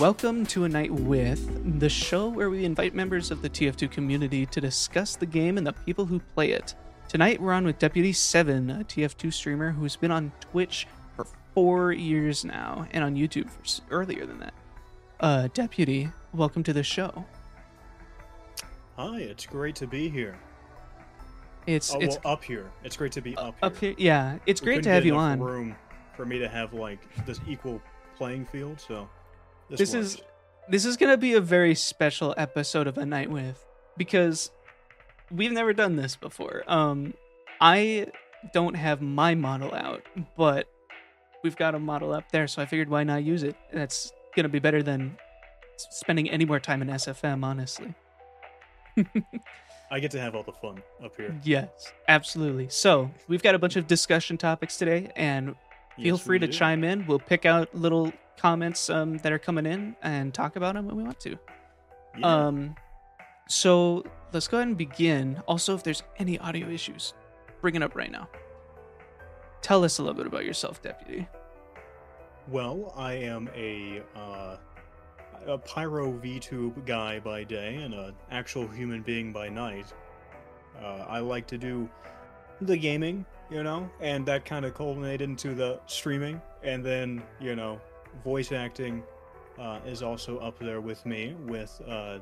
welcome to a night with the show where we invite members of the TF2 community to discuss the game and the people who play it. Tonight we're on with Deputy Seven, a TF2 streamer who's been on Twitch for four years now and on YouTube for earlier than that. Uh, Deputy, welcome to the show. Hi, it's great to be here. It's Oh, it's well, up here. It's great to be up here. up here. Yeah, it's We great to have you on. Room for me to have like this equal playing field. So this, is this is gonna be a very special episode of a night with because we've never done this before. Um, I don't have my model out, but we've got a model up there, so I figured why not use it? That's gonna be better than spending any more time in SFM, honestly. I get to have all the fun up here. Yes, absolutely. So we've got a bunch of discussion topics today, and feel Yes, free to do. chime in. We'll pick out little comments um, that are coming in and talk about them when we want to. Yeah. Um, so let's go ahead and begin. Also, if there's any audio issues, bring it up right now. Tell us a little bit about yourself, Deputy. well, I am a uh, a pyro VTube guy by day and an actual human being by night. Uh, I like to do the gaming, you know, and that kind of culminated into the streaming, and then you know, voice acting uh, is also up there with me with uh,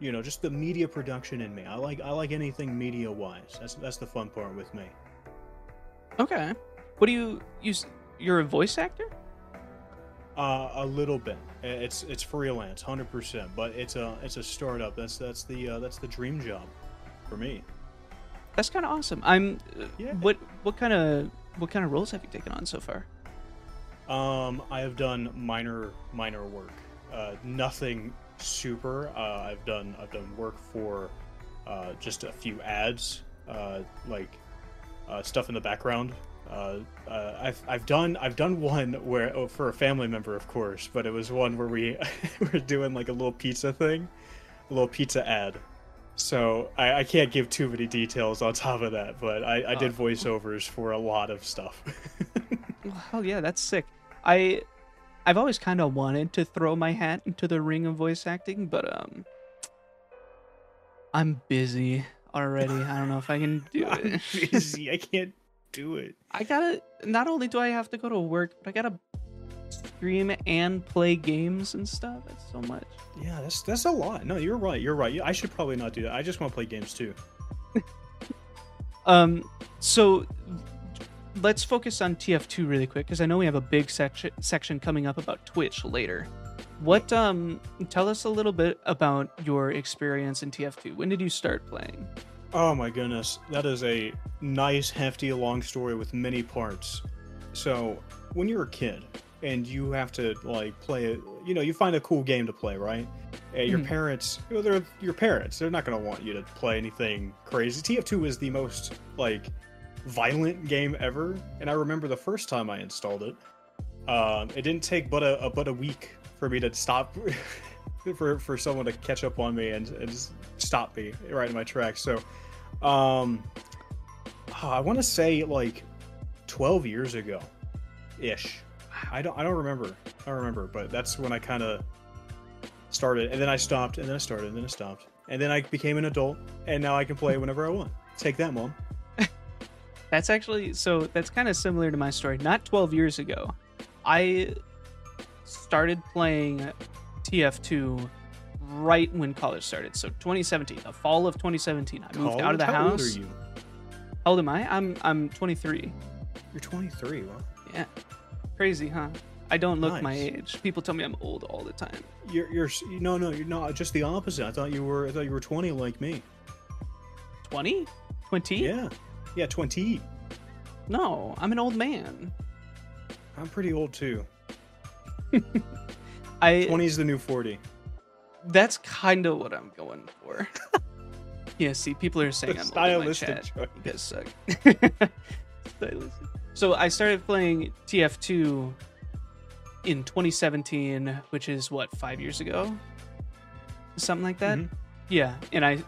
you know just the media production in me. I like I like anything media wise. That's that's the fun part with me. Okay. What do you use? You're a voice actor? Uh, a little bit. It's it's freelance, hundred percent, but it's a it's a startup. That's that's the uh, that's the dream job for me. That's kind of awesome. I'm. uh, Yeah. What what kind of what kind of roles have you taken on so far? Um, I have done minor minor work. Uh, nothing super. Uh, I've done I've done work for uh, just a few ads, uh, like uh, stuff in the background. Uh, uh, I've I've done I've done one where oh, for a family member, of course, but it was one where we were doing like a little pizza thing, a little pizza ad. So I, I can't give too many details on top of that, but I, I did Uh, voiceovers for a lot of stuff. Well, hell yeah, that's sick. I I've always kind of wanted to throw my hat into the ring of voice acting, but um I'm busy already. I don't know if I can do I'm it. busy. I can't do it. I gotta. Not only do I have to go to work, but I gotta stream and play games and stuff. That's so much. Yeah, that's that's a lot. No, you're right. You're right. I should probably not do that. I just want to play games too. Um, so let's focus on TF2 really quick because I know we have a big section section coming up about Twitch later. What um tell us a little bit about your experience in TF2. When did you start playing? Oh my goodness, that is a nice, hefty, long story with many parts. So, when you're a kid and you have to like play it, you know, you find a cool game to play, right? And your Mhm. parents, you know, they're your parents. They're not going to want you to play anything crazy. TF2 is the most like violent game ever, and I remember the first time I installed it. Um, it didn't take but a, a but a week for me to stop for for someone to catch up on me and, and stop me right in my tracks. So, um, I want to say like twelve years ago, ish. I don't I don't remember. I don't remember, but that's when I kind of started, and then I stopped, and then I started, and then I stopped, and then I became an adult, and now I can play whenever I want. Take that, mom. That's actually so that's kind of similar to my story. Not 12 years ago. I started playing TF2 right when college started. So 2017, the fall of 2017. I moved out of the College? How old house. are you? How old am I? I'm I'm 23. You're 23. Wow. Yeah. Crazy, huh? I don't look my age. People tell me I'm old all the time. You're you're no no you're not just the opposite. I thought you were I thought you were 20 like me. 20? 20? Yeah. Yeah, 20. No, I'm an old man. I'm pretty old too. I 20 is the new 40. that's kind of what I'm going for. yeah, see, people are saying The I'm old in my stylistic chat. You guys suck. Stylistic. So I started playing TF2 in 2017, which is what five years ago, something like that. Mhm. Yeah, and I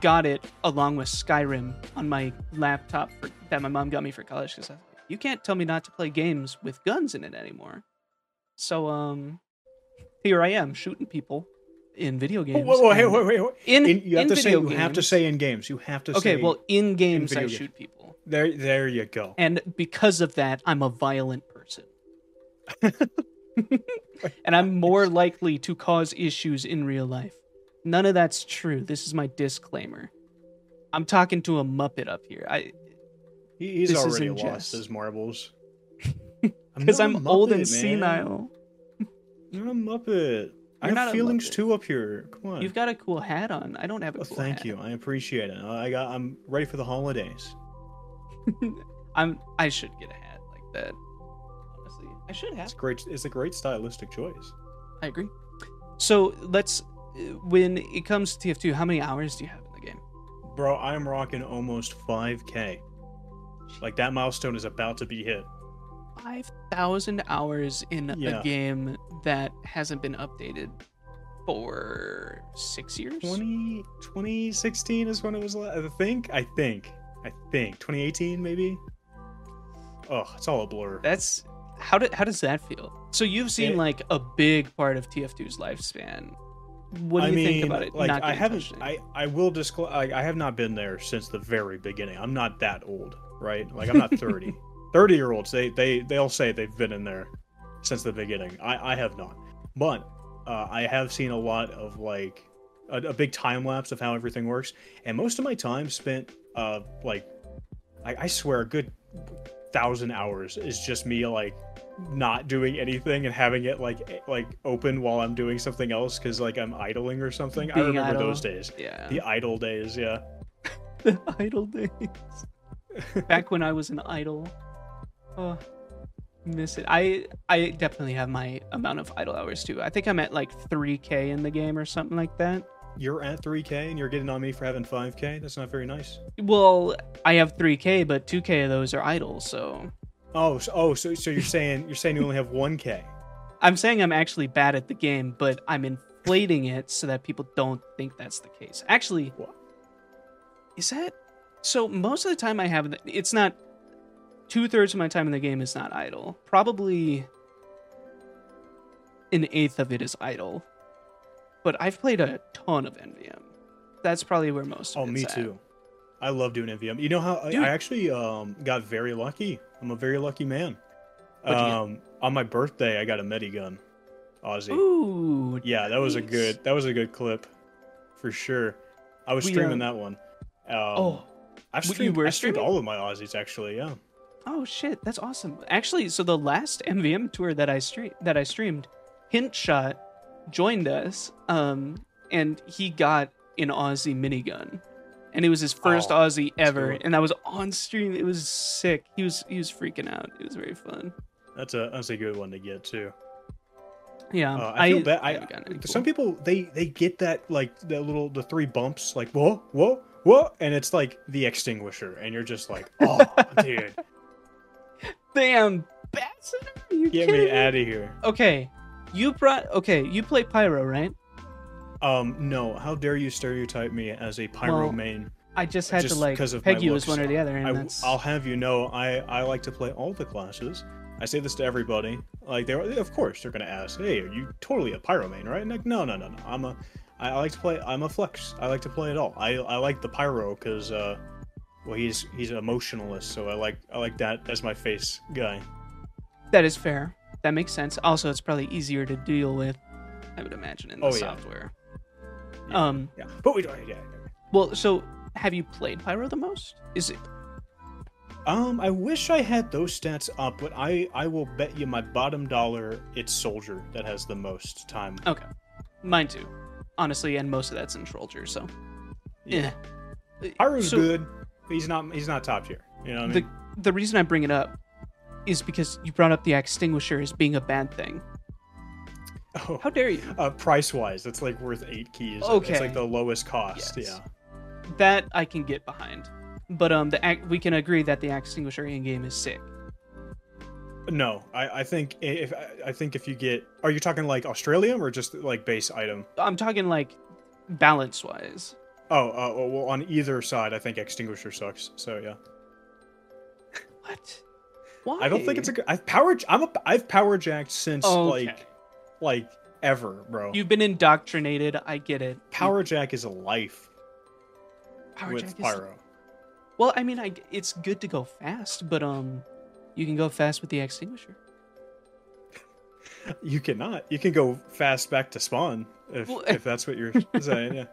got it along with Skyrim on my laptop for, that my mom got me for college because you can't tell me not to play games with guns in it anymore. So um, here I am shooting people in video games. whoa, whoa, hey, and- wait, wait, wait. In, In- you have in to say you have to say in games. You have to Okay, say well, in games I video game- shoot people, there there you go. and because of that, I'm a violent person. and I'm more likely to cause issues in real life. None of that's true. This is my disclaimer. I'm talking to a muppet up here. I he's This is already lost jest. his marbles. because not I'm, a old and man. senile. You're a muppet. I You're have feelings too up here. Come on. You've got a cool hat on. I don't have a oh, cool thank hat. you. I appreciate it. I got. I'm ready for the holidays. I'm. I should get a hat like that. Honestly, I should have. It's great. It's a great stylistic choice. I agree. So let's. When it comes to TF2, how many hours do you have in the game? Bro, I'm rocking almost 5k. Like that milestone is about to be hit. Five thousand hours in Yeah. a game that hasn't been updated for six years. 20, 2016 is when it was. I think. I think. I think 2018 maybe. Oh, it's all a blur. That's how did how does that feel? So you've seen It- like a big part of TF2's lifespan. What do I you mean, think about it? Like I haven't. I I will disclose. Like, I have not been there since the very beginning. I'm not that old, right? Like I'm not 30. 30 year olds. They they they'll say they've been in there since the beginning. I I have not, but uh, I have seen a lot of like a, a big time lapse of how everything works, and most of my time spent uh like I, I swear a good thousand hours is just me like not doing anything and having it like eh, like open while I'm doing something else because like I'm idling or something. I remember idle. those days. yeah. The idle days, yeah. the idle days. Back when I was an idol. Oh, miss it. I I definitely have my amount of idle hours too. I think I'm at like 3k in the game or something like that. You're at 3K and you're getting on me for having 5K. That's not very nice. Well, I have 3k, but 2k of those are idle, so Oh, so, oh, so so you're saying you're saying you only have 1K. I'm saying I'm actually bad at the game, but I'm inflating it so that people don't think that's the case. Actually, What? is that so? Most of the time I have it's not two thirds of my time in the game is not idle. Probably an eighth of it is idle. But I've played a ton of MVM. That's probably where most. Of Oh, me at. too. I love doing MVM. You know how I, I actually um got very lucky. I'm a very lucky man. What'd you get? Um, on my birthday, I got a Medigun, Aussie. Ooh, Yeah, that was a good that was a good clip, for sure. I was We, streaming uh, that one. Um, Oh, I've streamed, I streamed all of my Aussies actually. Yeah. Oh shit, that's awesome. Actually, so the last MVM tour that I stream that I streamed, Hint Shot joined us, um, and he got an Aussie minigun. And it was his first Oh, Aussie ever, cool. and that was on stream. It was sick. He was he was freaking out. It was very fun. That's a that's a good one to get too. Yeah, Uh, I feel bad. I, some cool. people they they get that like the little the three bumps like whoa whoa whoa and it's like the extinguisher and you're just like oh dude the ambassador. You get kidding me out of here. Okay, you brought. Okay, you play Pyro, right? Um no, how dare you stereotype me as a pyro Well, main? I just had Just to like 'cause of my peg you as one or the other, and I, that's. I'll have you know I I like to play all the classes. I say this to everybody. Like they of course they're gonna ask, hey, are you totally a pyro main, right? And like no no no no. I'm a I, I like to play. I'm a flex. I like to play it all. I I like the pyro because uh, well he's he's an emotionalist, so I like I like that as my face guy. That is fair. That makes sense. Also, it's probably easier to deal with, I would imagine, in the Oh, software. Yeah. Um. Yeah, but we don't. Yeah, yeah. Well, so have you played Pyro the most? Is it? Um, I wish I had those stats up, but I I will bet you my bottom dollar it's Soldier that has the most time. Okay. Mine too. Honestly, and most of that's in Trolldier, so. Yeah. Pyro's So, good. but He's not he's not top tier. You know what I The mean? the reason I bring it up is because you brought up the extinguisher as being a bad thing. Oh. How dare you? Uh, price wise, it's like worth eight keys. Okay. It's like the lowest cost. Yes. Yeah. That I can get behind. But um, the ac- we can agree that the extinguisher in game is sick. No, I, I think if I think if you get, are you talking like Australium or just like base item? I'm talking like balance wise. Oh, uh, well, on either side, I think extinguisher sucks. So yeah, What? Why? I don't think it's a good. I've power. I'm a. I've power jacked since Okay. like, like ever, bro. You've been indoctrinated. I get it. Power Jack is a life Power with Jack is- Pyro. Well, I mean, I, it's good to go fast, but um, you can go fast with the extinguisher. You cannot. You can go fast back to spawn if Well, if that's what you're saying. Yeah.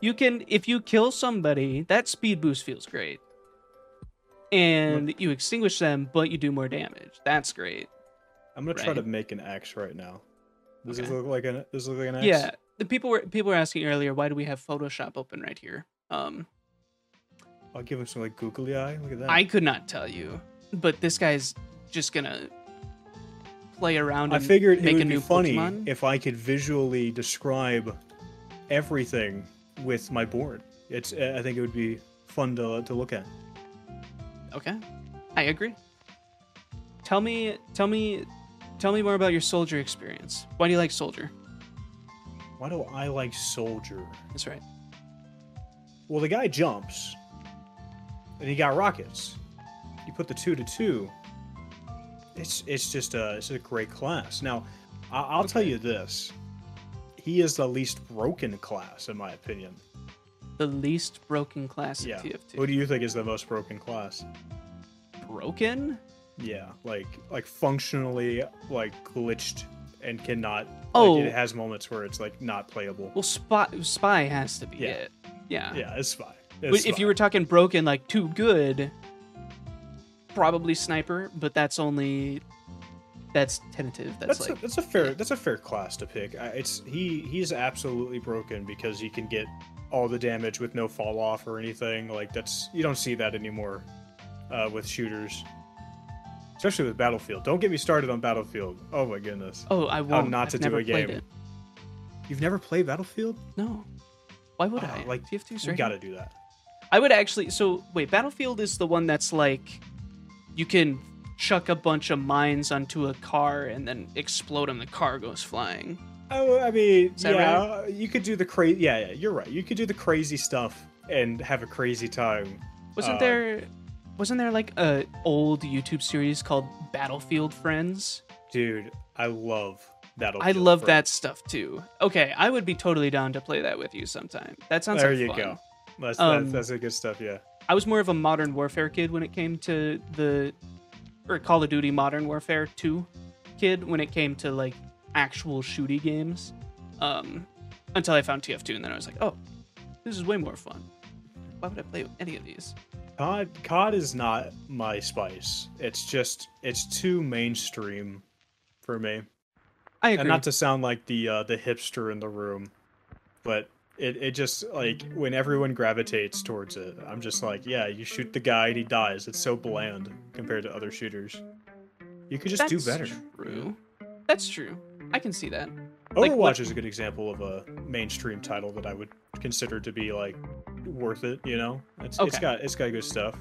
You can, if you kill somebody, that speed boost feels great, and you extinguish them, but you do more damage. That's great. I'm gonna try to make an X right now. Does this Okay. look like an does this look like an X? Yeah, the people were people were asking earlier, why do we have Photoshop open right here? Um, I'll give him some like googly eye. Look at that. I could not tell you, but this guy's just gonna play around. I figured it make would a be new funny Pokemon. if I could visually describe everything with my board. It's I think it would be fun to to look at. Okay, I agree. Tell me, tell me, tell me more about your soldier experience. Why do you like soldier? Why do I like Soldier? That's right. Well, the guy jumps, and he got rockets. You put the two to two. It's it's just a it's a great class. Now, I, I'll tell you this: he is the least broken class in my opinion. The least broken class Yeah. of TF2. What do you think is the most broken class? broken? Yeah, like like functionally like glitched and cannot. Oh. like, it has moments where it's like not playable. Well, spy spy has to be Yeah. it. Yeah. Yeah, it's. But It's if you were talking broken, like too good, probably sniper. But that's only that's tentative. That's, that's like a, that's a fair that's a fair class to pick. It's he he's absolutely broken because he can get all the damage with no fall off or anything. Like that's you don't see that anymore uh, with shooters, especially with Battlefield. Don't get me started on Battlefield. Oh my goodness, oh, I won't. not I've to do never a game. You've never played Battlefield? No. Why would Oh, I? like, TF2's You got to do that. I would actually. So wait, Battlefield is the one that's like you can chuck a bunch of mines onto a car and then explode them. The car goes flying. Oh, I mean, yeah, you could do the crazy. Yeah, yeah, you're right. You could do the crazy stuff and have a crazy time. Wasn't Uh, there? Wasn't there like a old YouTube series called Battlefield Friends? Dude, I love Battlefield. I love for- that stuff too. Okay, I would be totally down to play that with you sometime. That sounds There like you fun. go. That's, Um, that's that's a good stuff. Yeah. I was more of a Modern Warfare kid when it came to the or Call of Duty Modern Warfare 2 kid when it came to like actual shooty games. Um until I found TF2 and then I was like, "Oh, this is way more fun." Why would I play any of these? COD COD is not my spice. It's just it's too mainstream for me. I agree. And not to sound like the uh, the hipster in the room, but it, it just like when everyone gravitates towards it, I'm just like, yeah, you shoot the guy and he dies. It's so bland compared to other shooters. You could just That's do better. True. That's true. I can see that. Overwatch Like, is a good example of a mainstream title that I would consider to be like worth it. You know, it's, it's Okay. got it's got good stuff.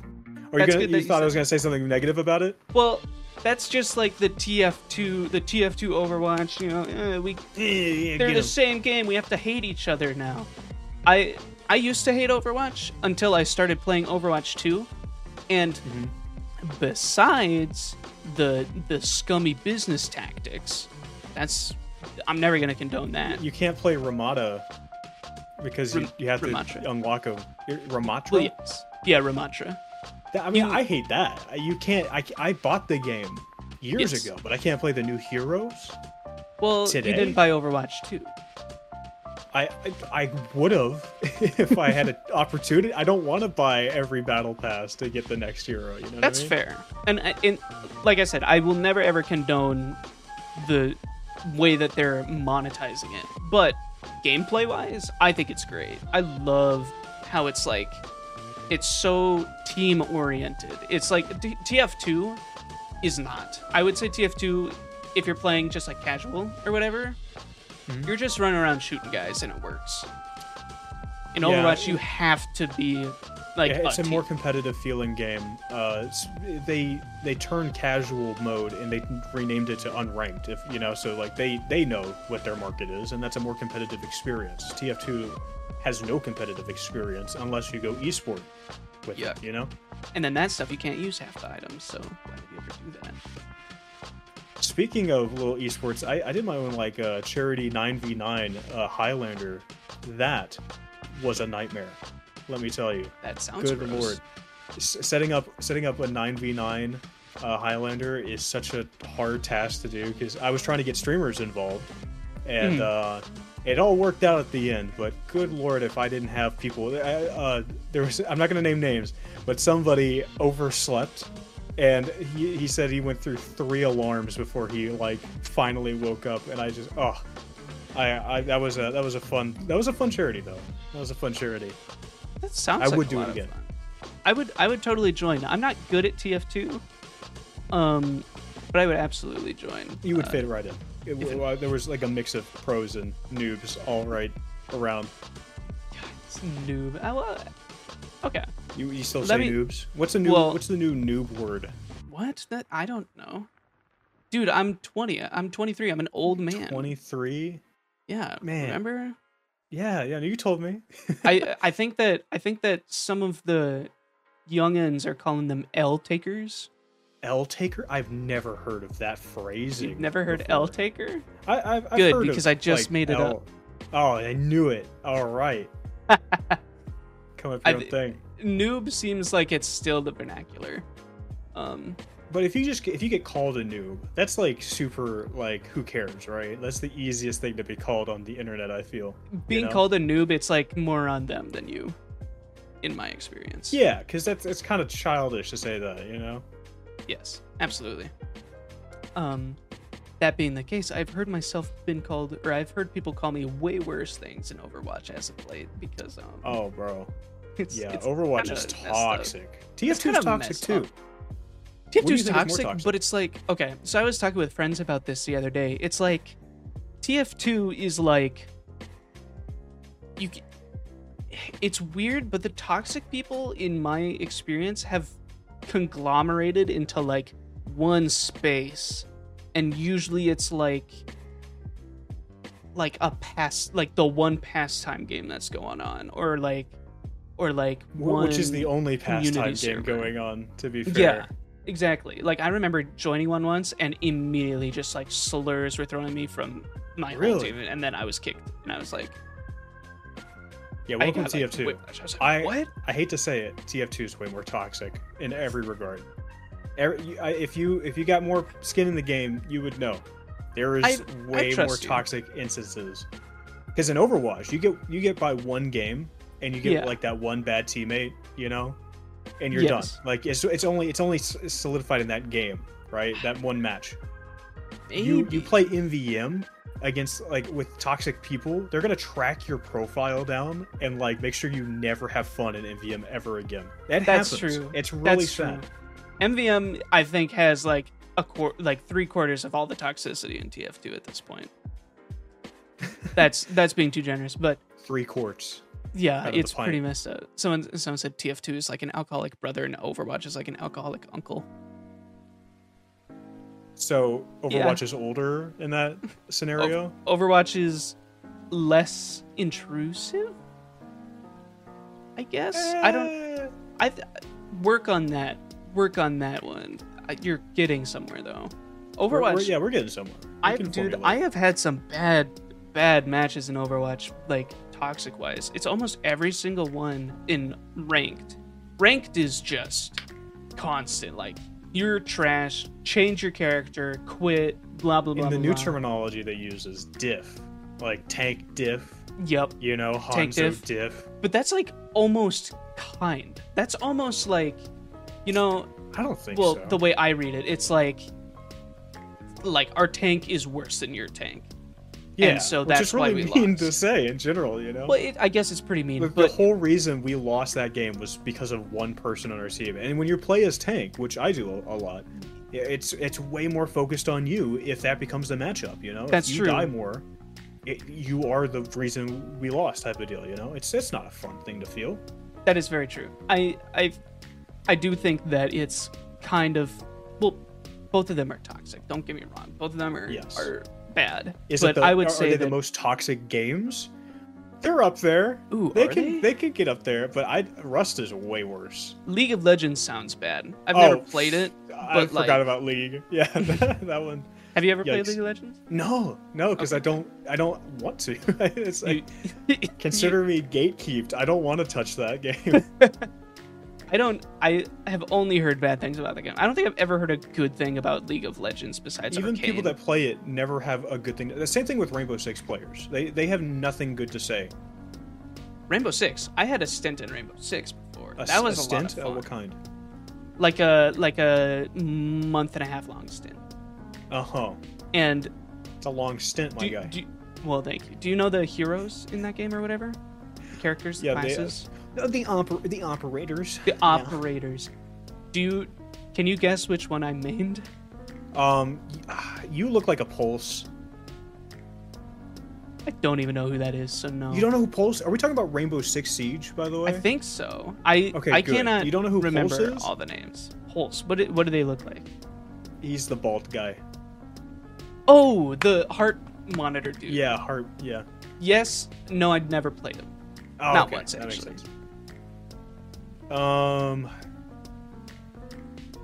Or you, gonna, you you thought I was gonna say something negative about it? Well, that's just like the TF2, the TF2 Overwatch. You know, eh, we Yeah, they're the 'em. same game. We have to hate each other now. I I used to hate Overwatch until I started playing Overwatch 2, and Mhm. besides the the scummy business tactics, that's I'm never gonna condone that. You can't play Ramada because you, you have to unlock a Ramattra. Well, yes, yeah, Ramattra. That- I mean, You- I hate that. You can't. I, I bought the game years It's- ago, but I can't play the new heroes. Well, Today? you didn't buy Overwatch 2. I I, I would have if I had an opportunity. I don't want to buy every battle pass to get the next hero. You know, That's I mean? fair. And, and like I said, I will never ever condone the way that they're monetizing it. But gameplay wise, I think it's great. I love how it's like it's so team oriented. It's like T- TF2 is not. I would say TF2 if you're playing just like casual or whatever, Mhm. you're just running around shooting guys and it works. In Yeah. Overwatch, you have to be like it's a team. more competitive feeling game. Uh, they they turned casual mode and they renamed it to unranked. If you know, so like they they know what their market is, and that's a more competitive experience. TF2 has no competitive experience unless you go esport with Yeah. it. You know, And then that stuff you can't use half the items, so why would you ever do that? speaking of little esports, I, I did my own like uh, charity 9v9 uh, Highlander. That was a nightmare. Let me tell you. That sounds Good gross. lord. S- setting up setting up a 9v9 uh, Highlander is such a hard task to do because I was trying to get streamers involved, and Mhm. uh, it all worked out at the end. But good lord, if I didn't have people, uh, uh, there was I'm not going to name names, but somebody overslept, and he, he said he went through three alarms before he like finally woke up, and I just oh. I, I that was a that was a fun that was a fun charity though that was a fun charity That sounds. I like would do it again. I would. I would totally join. I'm not good at TF2, um, but I would absolutely join. You would Uh, fit right in. It, it- w- uh, there was like a mix of pros and noobs all right around. it's noob. I, well, okay. You, you still Let say me- noobs? What's the new Well- What's the new noob word? What? That I don't know. Dude, I'm 20. I'm 23. I'm an old man. Twenty three. Yeah. Man. Remember? Yeah, yeah. You told me. I I think that I think that some of the youngins are calling them L takers. L taker. I've never heard of that phrasing. You've never heard before. L taker? I, I've, I've Good, heard of, because I just like, made it L- up. Oh, I knew it. All right. Come up with I your own thing. Noob seems like it's still the vernacular. Um, But if you just if you get called a noob, that's like super like who cares, right? That's the easiest thing to be called on the internet. I feel. being know? called a noob, it's like more on them than you, in my experience. Yeah, because that's it's kind of childish to say that, you know. Yes, absolutely. Um, that being the case, I've heard myself been called, or I've heard people call me way worse things in Overwatch as of late because um, Oh, bro. it's, Yeah, it's Overwatch is toxic. TF2 is toxic too. up. TF2 is think is more toxic, toxic? but it's like okay. So I was talking with friends about this the other day. It's like TF2 is like you. It's weird, but the toxic people, in my experience, have conglomerated into like one space, and usually it's like like a past like the one pastime game that's going on, or like or like one Which is the only pastime community game server. going on, to be fair, yeah, fair. Exactly. Like I remember joining one once, and immediately just like slurs were thrown at me from my whole team, and then I was kicked, and I was like, Yeah, welcome to got, like, TF2. whiplash. I like, I- what? I hate to say it, TF2 is way more toxic in every regard. Every, if you if you got more skin in the game, you would know. There is I way more you. toxic instances. Because in Overwatch, you get you get by one game and you get Yeah. like that one bad teammate, you know, and you're Yes. done. Like it's it's only it's only solidified in that game, right? That one match. You you play MVM against like with toxic people, they're gonna track your profile down and like make sure you never have fun in MVM ever again. That That's happens. true. It's really That's sad. true. MVM, I think, has like a quar- like three quarters of all the toxicity in TF2 at this point. that's that's being too generous, but Three quarts. Yeah, Out of the it's pretty messed up. Someone someone said TF2 is like an alcoholic brother, and Overwatch is like an alcoholic uncle. So Yeah. Overwatch is older in that scenario. Overwatch is less intrusive. I guess I don't. Eh, I th- work on that. Work on that one. You're getting somewhere though. we're- Overwatch. we're- yeah, we're getting somewhere. We I dude, formulate. I have had some bad, bad matches in Overwatch, like toxic wise. It's almost every single one in ranked. Ranked is just constant. Like you're trash. Change your character. Quit. Blah blah blah. in the blah, new blah. terminology they use is diff, like tank diff. Yep. You know, Tank Hanzo diff. diff. But that's like almost kind. That's almost like, you know, I don't think well, so. the way I read it, it's like, like our tank is worse than your tank. Yeah, so which that's is really mean lost. to say in general. You know, Well, it, I guess it's pretty mean, the, the whole reason we lost that game was because of one person on our team. And when you play as tank, which I do a, a lot, it's it's way more focused on you if that becomes the matchup. You know, That's if you true. die more, it, you are the reason we lost, type of deal. You know, it's it's not a fun thing to feel. that is very true. I I I do think that it's kind of well, both of them are toxic. Don't get me wrong. Both of them are Yes. are bad. Is but it the, I would are, say are they that the most toxic games? They're up there. ooh, They can they? they? can get up there, but I Rust is way worse. League of Legends sounds bad. I've Oh, never played it. I forgot like- about League. Yeah, that, one. Have you ever played League of Legends? No, no, because I don't. I don't want to. it's like, consider me gatekeeped. I don't want to touch that game. I don't. I have only heard bad things about the game. I don't think I've ever heard a good thing about League of Legends besides Even Arcane. people that play it never have a good thing. The same thing with Rainbow Six players. They they have nothing good to say. Rainbow Six. I had a stint in Rainbow Six before. A, that was a a, stint. lot of fun. what kind? like a like a month and a half long stint. Uh huh. And It's a long stint, my do, guy. do, well, thank you. Do you know the heroes in that game or whatever? The characters, the Yeah, they- classes, Uh, the oper- the operators. the operators. Do you? Can you guess which one I mained? Um, you look like a pulse. I don't even know who that is. So no. You don't know who Pulse? Are we talking about Rainbow Six Siege, by the way? I think so. I Okay, I good. cannot You don't know who remember Pulse is? all the names. Pulse. What do, what do they look like? he's the bald guy. Oh, the heart monitor dude. Yeah, heart. Yeah. Yes. No, I'd never played him. Oh, Not okay, once, that makes actually. Um,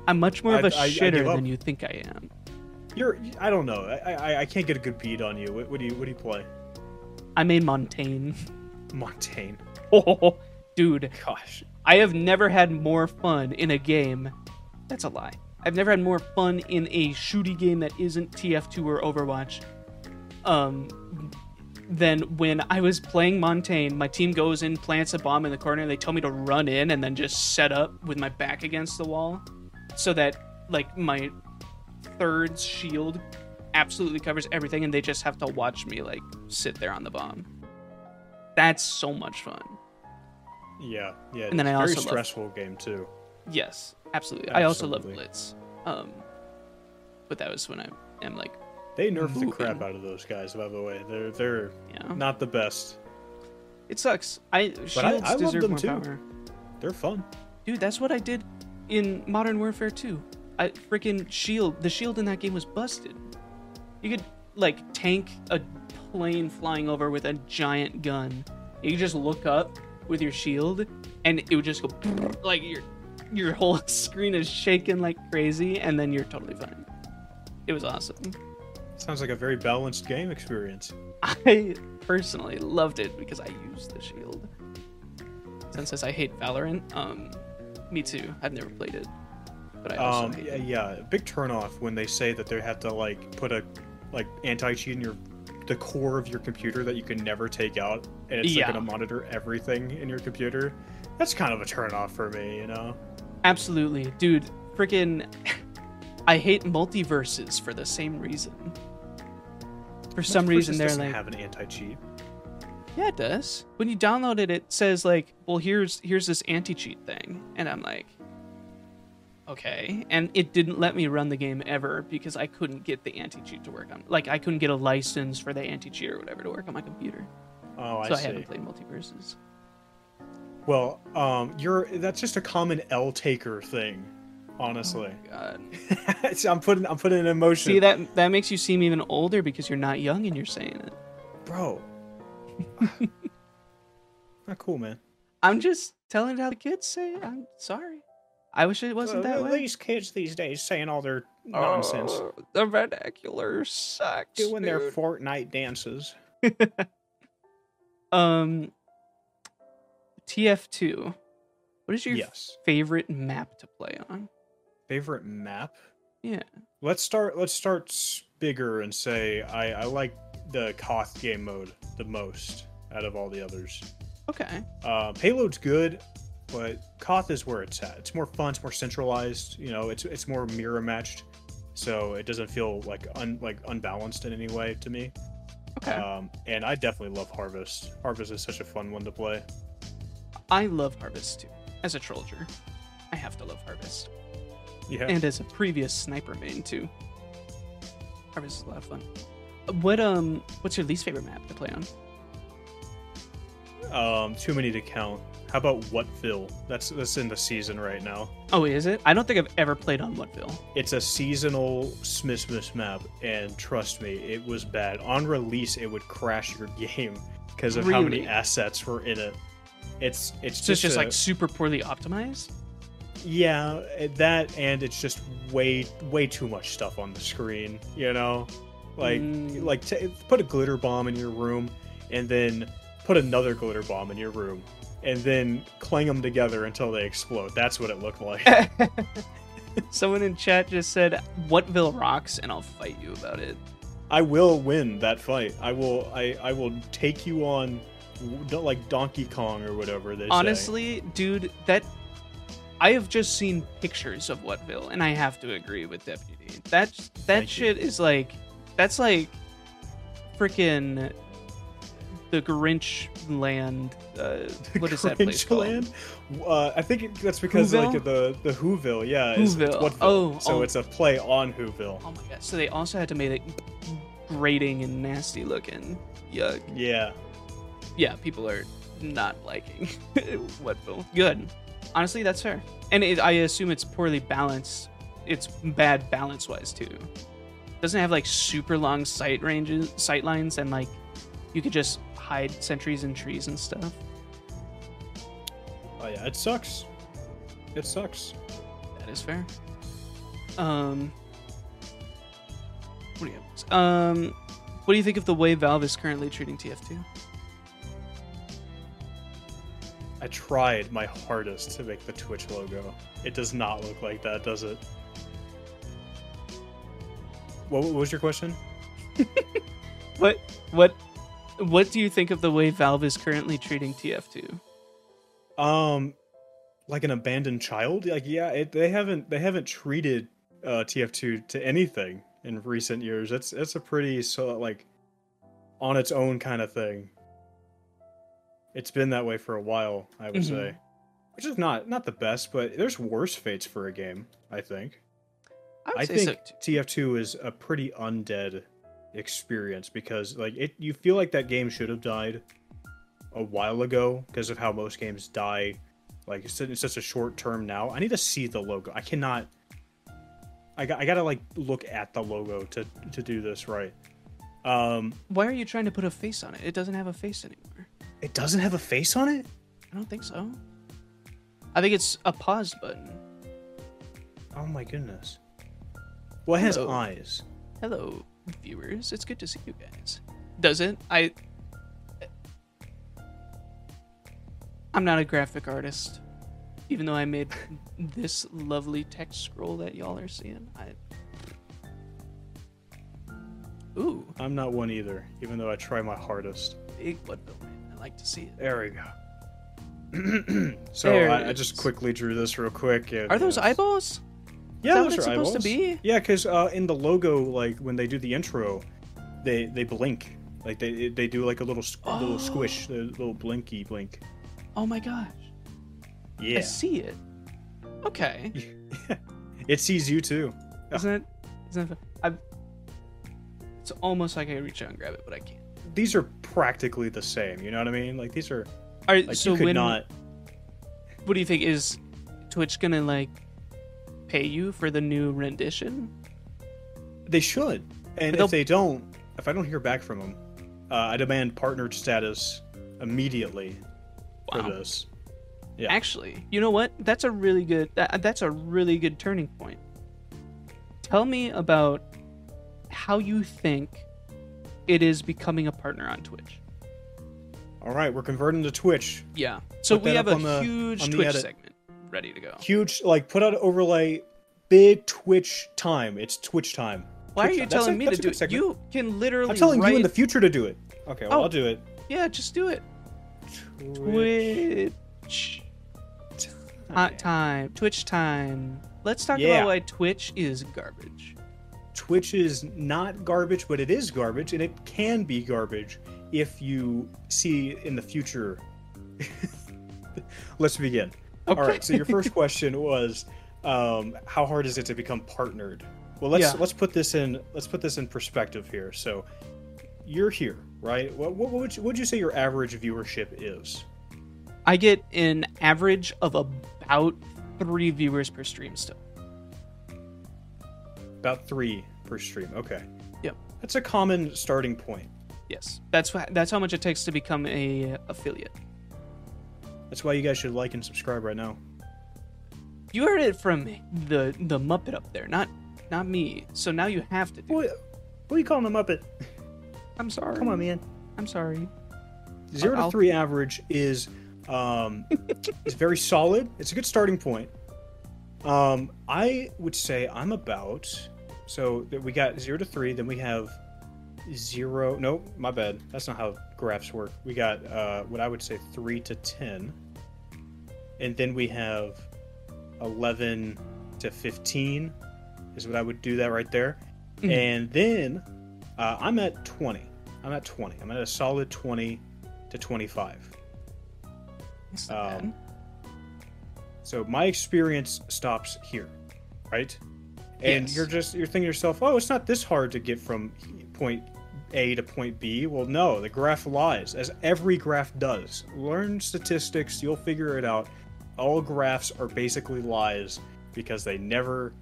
I'm much more of a I- I- I shitter give up. than you think I am. you're. I don't know. I, I I can't get a good beat on you. What, what do you What do you play? I made Montagne. Montagne. Oh, dude, Gosh. I have never had more fun in a game. That's a lie. I've never had more fun in a shooty game that isn't TF2 or Overwatch. Um, than when I was playing Montagne. My team goes in, plants a bomb in the corner, and they tell me to run in and then just set up with my back against the wall, so that like my third shield absolutely covers everything, and they just have to watch me like sit there on the bomb. That's so much fun. Yeah. Yeah. And then it's I a very also love- stressful game too. Yes, absolutely. I also love Blitz. Um, but that was when I am like, They nerfed the Moving. crap out of those guys. By the way, they're they're yeah, not the best. it sucks. I shields I- I love deserve them more too. power, They're fun. dude. That's what I did in Modern Warfare 2. I freaking shield. The shield in that game was busted. You could like tank a plane flying over with a giant gun. You just look up with your shield, and it would just go like your your whole screen is shaking like crazy, and then you're totally fine. It was awesome. Sounds like a very balanced game experience. I personally loved it because I used the shield. Since as I hate Valorant, um, me too. I've never played it, but I also Um, hate yeah, it. yeah, big turnoff when they say that they have to like put a like anti cheat in your the core of your computer that you can never take out, and it's Yeah. like, going to monitor everything in your computer. That's kind of a turnoff for me, you know. Absolutely, dude. Freaking, I hate MultiVersus for the same reason. For some reason, they're like, have an anti cheat. yeah, it does. When you download it, it says like, well, here's here's this anti cheat thing, and I'm like, okay. And it didn't let me run the game ever because I couldn't get the anti cheat to work on. Like, I couldn't get a license for the anti cheat or whatever to work on my computer. Oh, I so I, haven't played MultiVersus. Well, um, you're that's just a common L taker thing, honestly. God. I'm putting I'm putting an emotion. See that that makes you seem even older because you're not young and you're saying it. bro. Not cool, man. I'm just telling it how the kids say it. I'm sorry. I wish it wasn't that way. These kids these days saying all their nonsense, Oh, the vernacular sucks. doing their dude. Fortnite dances. um TF2. What is your Yes. favorite map to play on? Favorite map? Yeah. Let's start. Let's start bigger and say I I like the Koth game mode the most out of all the others. Okay. Uh, Payload's good, but Koth is where it's at. It's more fun. It's more centralized. You know, it's it's more mirror matched, so it doesn't feel like un like unbalanced in any way to me. Okay. Um, and I definitely love Harvest. Harvest is such a fun one to play. I love Harvest too. As a troller, I have to love Harvest. Yeah. and as a previous sniper main too. Harvest is a lot of fun. What um, what's your least favorite map to play on? Um, too many to count. How about Wutville? That's that's in the season right now. Oh, is it? I don't think I've ever played on Wutville. It's a seasonal Smissmas map, and trust me, it was bad. On release, it would crash your game because of how many assets were in it. It's it's So it's just, just a- like super poorly optimized. Yeah, that and it's just way way too much stuff on the screen. You know, like Mm. like t- put a glitter bomb in your room, and then put another glitter bomb in your room, and then clang them together until they explode. That's what it looked like. Someone in chat just said, "Wutville rocks," and I'll fight you about it. I will win that fight. I will. I I will take you on, like Donkey Kong or whatever they say. Honestly, dude, that I have just seen pictures of Wutville, and I have to agree with Deputy. That that Thank you. shit is like, that's like, freaking the Grinch land. Uh, what is that place called? Grinchland? Uh, I think it, that's because like the the Whoville, yeah, is it's Whoville. Wutville. Oh, so oh. it's a play on Whoville. Oh my god! So they also had to make it grating and nasty looking. Yuck. Yeah, Yeah, people are not liking Wutville. Good. Honestly, that's fair. And it, I assume it's poorly balanced. It's bad balance wise too. Doesn't have like super long sight ranges, sight lines, and like you could just hide sentries in trees and stuff. oh yeah, it sucks. It sucks. That is fair. Um, what do you have? Um, what do you think of the way Valve is currently treating TF2? I tried my hardest to make the Twitch logo. It does not look like that, does it? What, what was your question? What what what do you think of the way Valve is currently treating TF2? Um, like an abandoned child. Like yeah, it, they haven't they haven't treated uh, TF2 to anything in recent years. It's it's a pretty so like on its own kind of thing. It's been that way for a while, I would Mhm. say, which is not not the best, but there's worse fates for a game. I think. I, would I say think so. TF2 is a pretty undead experience because like it you feel like that game should have died a while ago because of how most games die like it's, it's such a short term now. I need to see the logo. I cannot I got I got to like look at the logo to to do this right. Um Why are you trying to put a face on it? It doesn't have a face anymore. It doesn't have a face on it? I don't think so. I think it's a pause button. Oh my goodness. Well, it has Hello. eyes. Hello, viewers. It's good to see you guys. Does it? I. I'm not a graphic artist, even though I made this lovely text scroll that y'all are seeing. I. Ooh, I'm not one either, even though I try my hardest. big Wutville man. I like to see it. There we go. so I, I just quickly drew this real quick. and, Are those eyeballs? Yeah, those what it's are supposed to be? Yeah, because uh, in the logo, like when they do the intro, they they blink. Like they they do like a little s- little squish, a little blinky blink. Oh my gosh. Yeah. I see it. Okay. it sees you too. Isn't it? Isn't it? I. It's almost like I reach out and grab it, but I can't. These are practically the same. You know what I mean? Like these are All right. like so you could when not. what do you think is Twitch gonna like pay you for the new rendition? They should, and if they don't, if I don't hear back from them, uh, I demand partnered status immediately for Wow. this. Yeah. Actually, you know what? That's a really good. That, that's a really good turning point. Tell me about how you think it is becoming a partner on Twitch. All right, we're converting to Twitch. Yeah. So Put we have a the- huge Twitch edit. segment ready to go. Huge, like put out an overlay, big Twitch time. It's Twitch time. Why are you time. Telling me to that's do it? You can literally. I'm telling write... you in the future to do it. Okay, well Oh. I'll do it. Yeah, just do it. Twitch Twitch. Hot time. Twitch time. Let's talk Yeah. about why Twitch is garbage. Twitch is not garbage, but it is garbage, and it can be garbage if you see in the future. Let's begin. All right. So your first question was, um, how hard is it to become partnered? Well, let's Yeah. let's put this in let's put this in perspective here. So you're here, right? What what would you, what would you say your average viewership is? I get an average of about three viewers per stream still. About three per stream. Okay. Yep. That's a common starting point. Yes, that's wh- that's how much it takes to become a affiliate. That's why you guys should like and subscribe right now. You heard it from the the Muppet up there, not not me. So now you have to do. Who, it. who are you calling a Muppet? I'm sorry. Come on, man. I'm sorry. Zero I'll- to three average is um, is very solid. It's a good starting point. Um, I would say I'm about so we got zero to three. Then we have zero. No, my bad. That's not how graphs work. We got uh, what I would say three to ten, and then we have eleven to fifteen. Is what I would do that right there, Mhm. and then uh, I'm at twenty. I'm at twenty. I'm at a solid twenty to twenty-five. Um. So my experience stops here, right? And Yes. you're just you're thinking to yourself, oh, it's not this hard to get from point A to point B. Well, no, the graph lies, as every graph does. Learn statistics, you'll figure it out. All graphs are basically lies because they never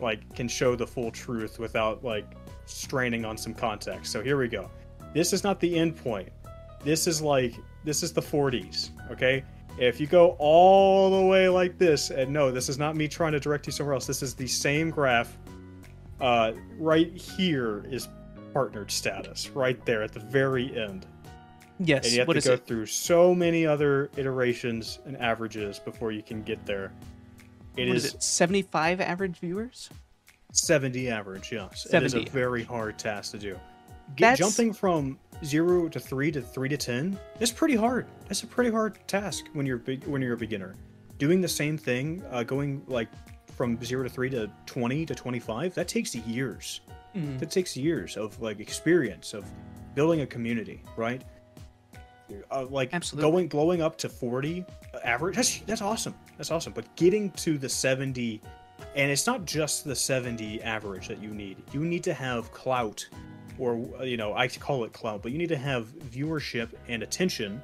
like can show the full truth without like straining on some context. So here we go. This is not the end point. This is like this is the 40s, okay? If you go all the way like this, and no, this is not me trying to direct you somewhere else. This is the same graph. Uh, right here is partnered status, right there at the very end. yes. And you have to go it? through so many other iterations and averages before you can get there. It What is is it? 75 average viewers. 70 average, yes. 70. It is a very hard task to do. Get, jumping from zero to three to three to ten is pretty hard. It's a pretty hard task when you're big when you're a beginner. Doing the same thing, uh, going like from zero to three to twenty to twenty five, that takes years. Mhm. That takes years of like experience of building a community, right? Uh, like Absolutely. going blowing up to 40 average that's that's awesome that's awesome but getting to the 70 and it's not just the 70 average that you need you need to have clout or uh, you know i call it clout but you need to have viewership and attention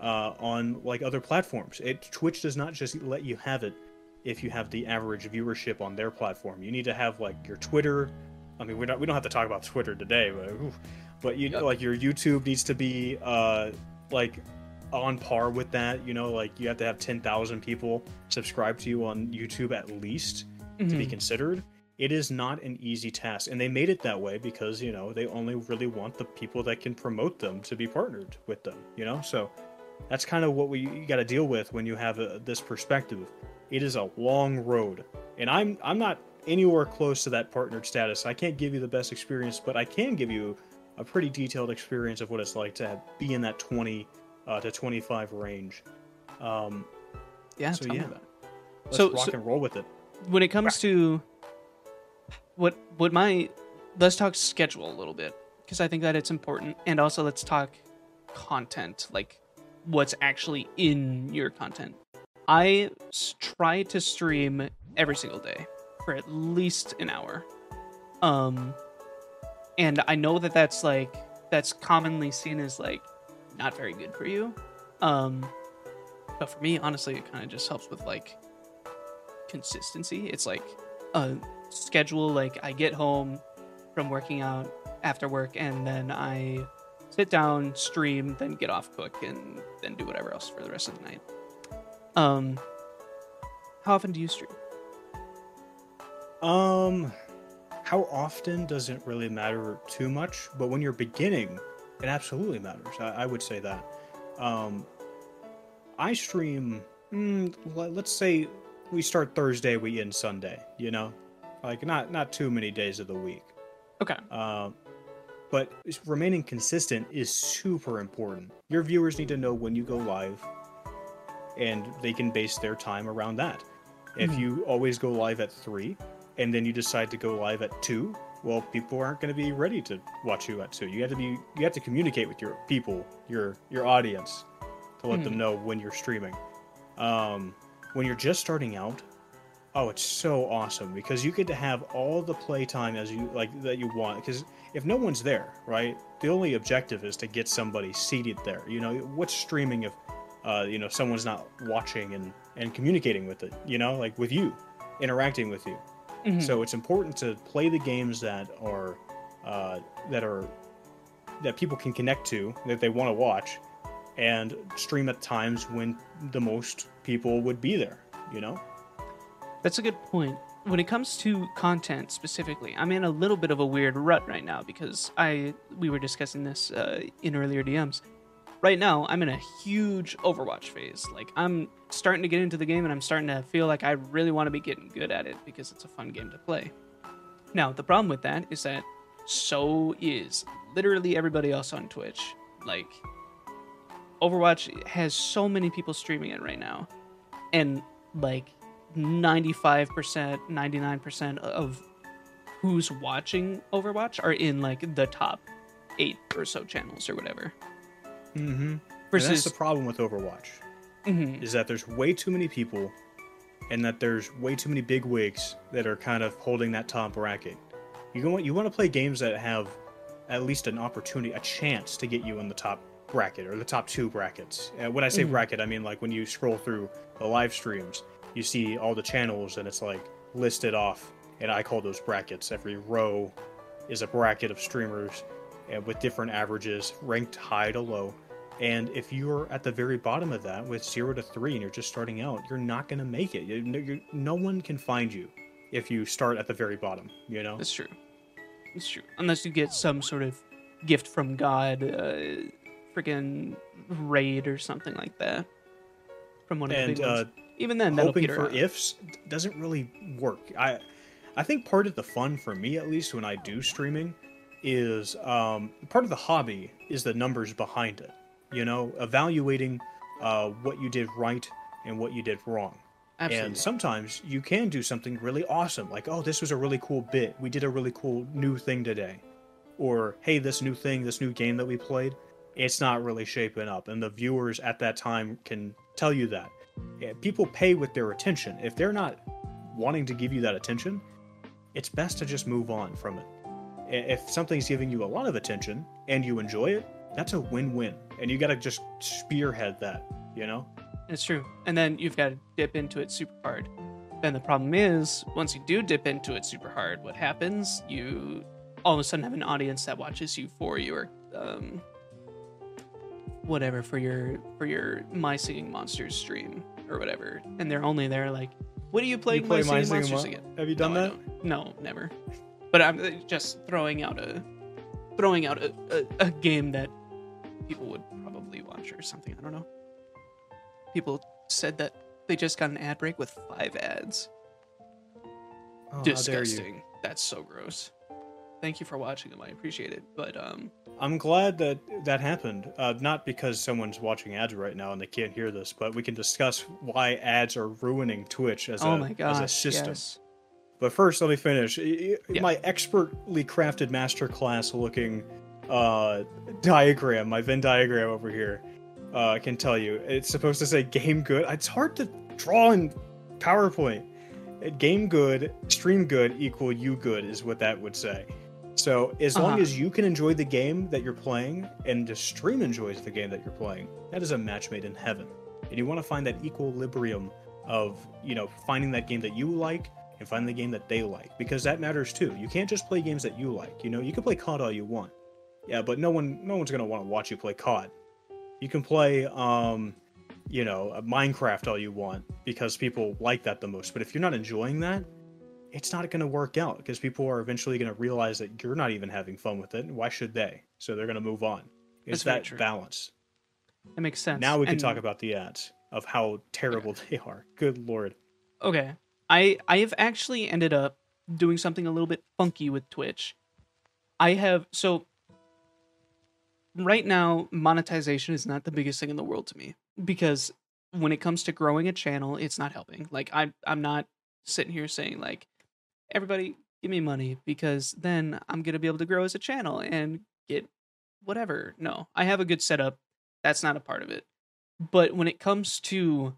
uh, on like other platforms it twitch does not just let you have it if you have the average viewership on their platform you need to have like your twitter i mean we don't we don't have to talk about twitter today but oof. but you Yep. like your youtube needs to be uh like on par with that you know like you have to have 10,000 people subscribe to you on YouTube at least to be Mhm. considered it is not an easy task. And they made it that way because you know they only really want the people that can promote them to be partnered with them you know? So that's kind of what we you got to deal with when you have a, this perspective. It is a long road. And i'm i'm not anywhere close to that partnered status. I can't give you the best experience but i can give you a pretty detailed experience of what it's like to have, be in that 20 uh, to 25 range. Um, Yeah. so yeah. let's So- rock so- and roll with it. when it comes to what what my let's talk schedule a little bit because I think that it's important, and also let's talk content, like what's actually in your content. I try to stream every single day for at least an hour, um, and I know that that's like that's commonly seen as like not very good for you, um, but for me, honestly, it kind of just helps with like consistency. It's like a schedule. Like I get home from working out after work, and then I sit down, stream, then get off, cook, and then do whatever else for the rest of the night. Um, how often do you stream? Um, how often doesn't really matter too much, but when you're beginning, it absolutely matters. I, I would say that. Um, I stream. Mm, let's say we start Thursday, we end Sunday. You know, like not not too many days of the week. Okay. Um, but remaining consistent is super important. Your viewers need to know when you go live, and they can base their time around that. If Mhm. you always go live at three, and then you decide to go live at two, well, people aren't going to be ready to watch you at two. You have to be, you have to communicate with your people, your your audience, to let them know when you're streaming. Um, when you're just starting out, oh, it's so awesome because you get to have all the playtime as you like that you want. Because if no one's there, right, the only objective is to get somebody seated there. You know, what's streaming if uh, you know someone's not watching and and communicating with it? You know, like with you, interacting with you. Mhm. So it's important to play the games that are uh, that are that people can connect to that they want to watch, and stream at times when the most people would be there. You know. That's a good point. When it comes to content specifically, I'm in a little bit of a weird rut right now because I we were discussing this uh, in earlier DMs. Right now, I'm in a huge Overwatch phase. Like I'm starting to get into the game and I'm starting to feel like I really want to be getting good at it because it's a fun game to play. Now, the problem with that is that so is literally everybody else on Twitch. Like Overwatch has so many people streaming it right now. And like 95%, 99% of who's watching Overwatch are in like the top 8 or so channels or whatever. Mm-hmm. Versus and that's the problem with Overwatch. Mm-hmm. Is that there's way too many people and that there's way too many big wigs that are kind of holding that top bracket. You want you want to play games that have at least an opportunity, a chance to get you in the top bracket or the top two brackets. Uh, when I say mm-hmm. bracket, I mean like when you scroll through the live streams, you see all the channels and it's like listed off, and I call those brackets. Every row is a bracket of streamers and uh, with different averages, ranked high to low. And if you're at the very bottom of that with zero to three and you're just starting out, you're not going to make it. You, you, no one can find you if you start at the very bottom, you know? That's true. It's true. Unless you get some sort of gift from God, uh, freaking raid or something like that. From one of and, the big uh, ones. Even then, hoping for out. ifs doesn't really work. I, I think part of the fun for me, at least when I do streaming, is um, part of the hobby is the numbers behind it. You know, evaluating uh, what you did right and what you did wrong. Absolutely. And sometimes you can do something really awesome, like, oh, this was a really cool bit. We did a really cool new thing today. Or, hey, this new thing, this new game that we played, it's not really shaping up. And the viewers at that time can tell you that. People pay with their attention. If they're not wanting to give you that attention, it's best to just move on from it. If something's giving you a lot of attention and you enjoy it, that's a win win. And you gotta just spearhead that, you know? It's true. And then you've got to dip into it super hard. Then the problem is, once you do dip into it super hard, what happens? You all of a sudden have an audience that watches you for your um, whatever for your for your My Singing Monsters stream or whatever, and they're only there like, what do you playing? You play My, My Singing, Monsters Mo- again? Have you done no, that? No, never. But I'm uh, just throwing out a throwing out a, a, a game that people would probably watch or something. I don't know people said that they just got an ad break with five ads. Oh, Disgusting. That's so gross. Thank you for watching them. I appreciate it. But um I'm glad that that happened. Uh, not because someone's watching ads right now and they can't hear this, but we can discuss why ads are ruining Twitch as oh a my gosh, as a system. Yes. But first, let me finish. Yeah. My expertly crafted masterclass looking uh, diagram, my Venn diagram over here, uh, can tell you. It's supposed to say game good. It's hard to draw in PowerPoint. Game good, stream good equal you good is what that would say. So as uh-huh. long as you can enjoy the game that you're playing and the stream enjoys the game that you're playing, that is a match made in heaven. And you want to find that equilibrium of, you know, finding that game that you like and finding the game that they like because that matters too. You can't just play games that you like. You know, you can play COD all you want. Yeah, but no one no one's going to want to watch you play COD. You can play, um, you know, Minecraft all you want because people like that the most. But if you're not enjoying that, it's not going to work out because people are eventually going to realize that you're not even having fun with it. Why should they? So they're going to move on. It's that balance. That makes sense. Now we can and... talk about the ads of how terrible they are. Good lord. Okay. I I have actually ended up doing something a little bit funky with Twitch. I have so right now monetization is not the biggest thing in the world to me because when it comes to growing a channel it's not helping like i i'm not sitting here saying like everybody give me money because then i'm going to be able to grow as a channel and get whatever no i have a good setup that's not a part of it but when it comes to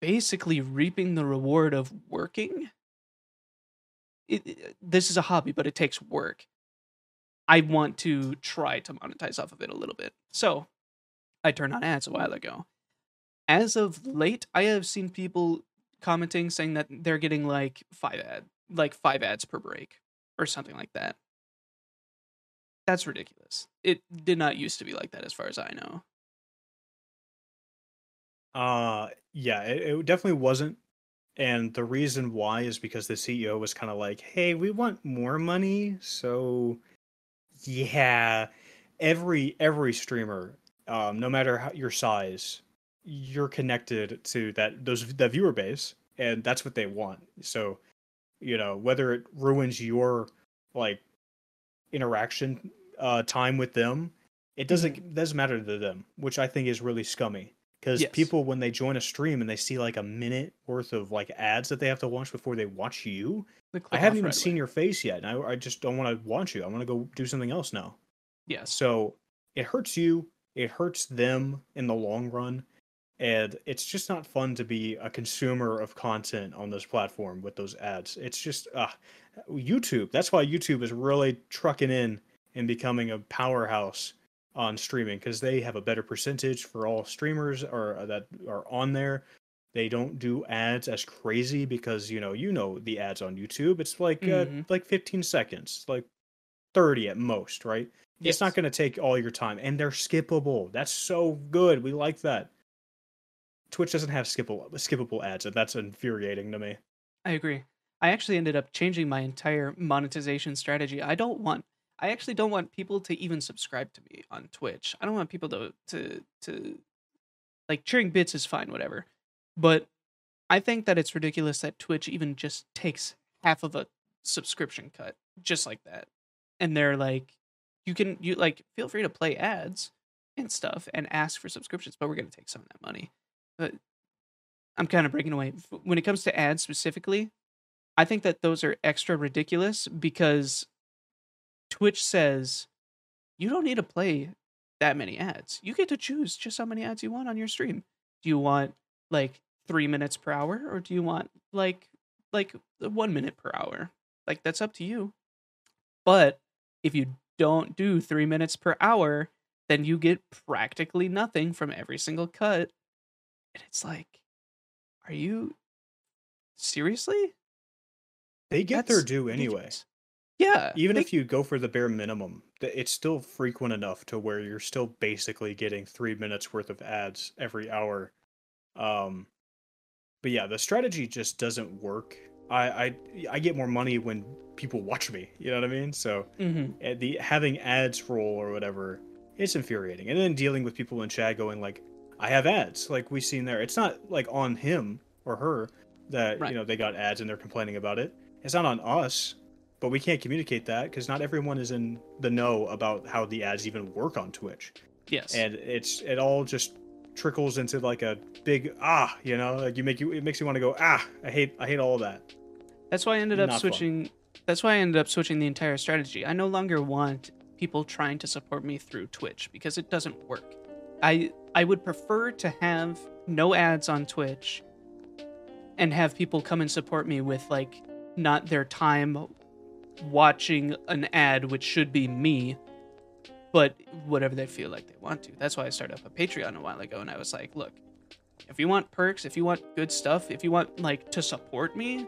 basically reaping the reward of working it, it, this is a hobby but it takes work I want to try to monetize off of it a little bit. So I turned on ads a while ago. As of late, I have seen people commenting saying that they're getting like five ad like five ads per break or something like that. That's ridiculous. It did not used to be like that as far as I know. Uh yeah, it, it definitely wasn't And the reason why is because the CEO was kind of like, "Hey, we want more money." So yeah, every every streamer, um, no matter how, your size, you're connected to that those that viewer base, and that's what they want. So, you know, whether it ruins your like interaction uh, time with them, it doesn't Mm-hmm. doesn't matter to them, which I think is really scummy. Because Yes. people, when they join a stream and they see like a minute worth of like ads that they have to watch before they watch you, I haven't even right seen away. your face yet, and I, I just don't want to watch you. I want to go do something else now. Yeah. So it hurts you, it hurts them in the long run, and it's just not fun to be a consumer of content on this platform with those ads. It's just uh, YouTube. That's why YouTube is really trucking in and becoming a powerhouse on streaming because they have a better percentage for all streamers or uh, that are on there. They don't do ads as crazy because you know you know the ads on YouTube. It's like uh, Mhm. like 15 seconds, like 30 at most, right? It's not going to take all your time, and they're skippable. That's so good. We like that. Twitch doesn't have skippable skippable ads, and that's infuriating to me. I agree. I actually ended up changing my entire monetization strategy. I don't want I actually don't want people to even subscribe to me on Twitch. I don't want people to to to like cheering bits is fine, whatever. But I think that it's ridiculous that Twitch even just takes half of a subscription cut just like that. And they're like you can you like feel free to play ads and stuff and ask for subscriptions, but we're going to take some of that money. But I'm kind of breaking away when it comes to ads specifically. I think that those are extra ridiculous because Twitch says you don't need to play that many ads. You get to choose just how many ads you want on your stream. Do you want like 3 minutes per hour or do you want like like 1 minute per hour? Like that's up to you. But if you don't do 3 minutes per hour, then you get practically nothing from every single cut. And it's like are you seriously? They get their That's due anyway. Yeah. Even they- if you go for the bare minimum, it's still frequent enough to where you're still basically getting three minutes worth of ads every hour. Um, but yeah, the strategy just doesn't work. I, I I get more money when people watch me. You know what I mean? So Mhm. uh, the having ads roll or whatever, it's infuriating. And then dealing with people in chat going like, "I have ads," like we've seen there. It's not like on him or her that Right. you know they got ads and they're complaining about it. It's not on us, but we can't communicate that because not everyone is in the know about how the ads even work on Twitch, Yes. and it's it all just trickles into like a big ah, you know, like you make you it makes you want to go ah, I hate I hate all that. That's why I ended up Not fun. switching. That's why I ended up switching the entire strategy. I no longer want people trying to support me through Twitch because it doesn't work. I I would prefer to have no ads on Twitch and have people come and support me with like not their time watching an ad which should be me but whatever they feel like they want to. That's why I started up a Patreon a while ago and I was like, look, if you want perks, if you want good stuff, if you want like to support me,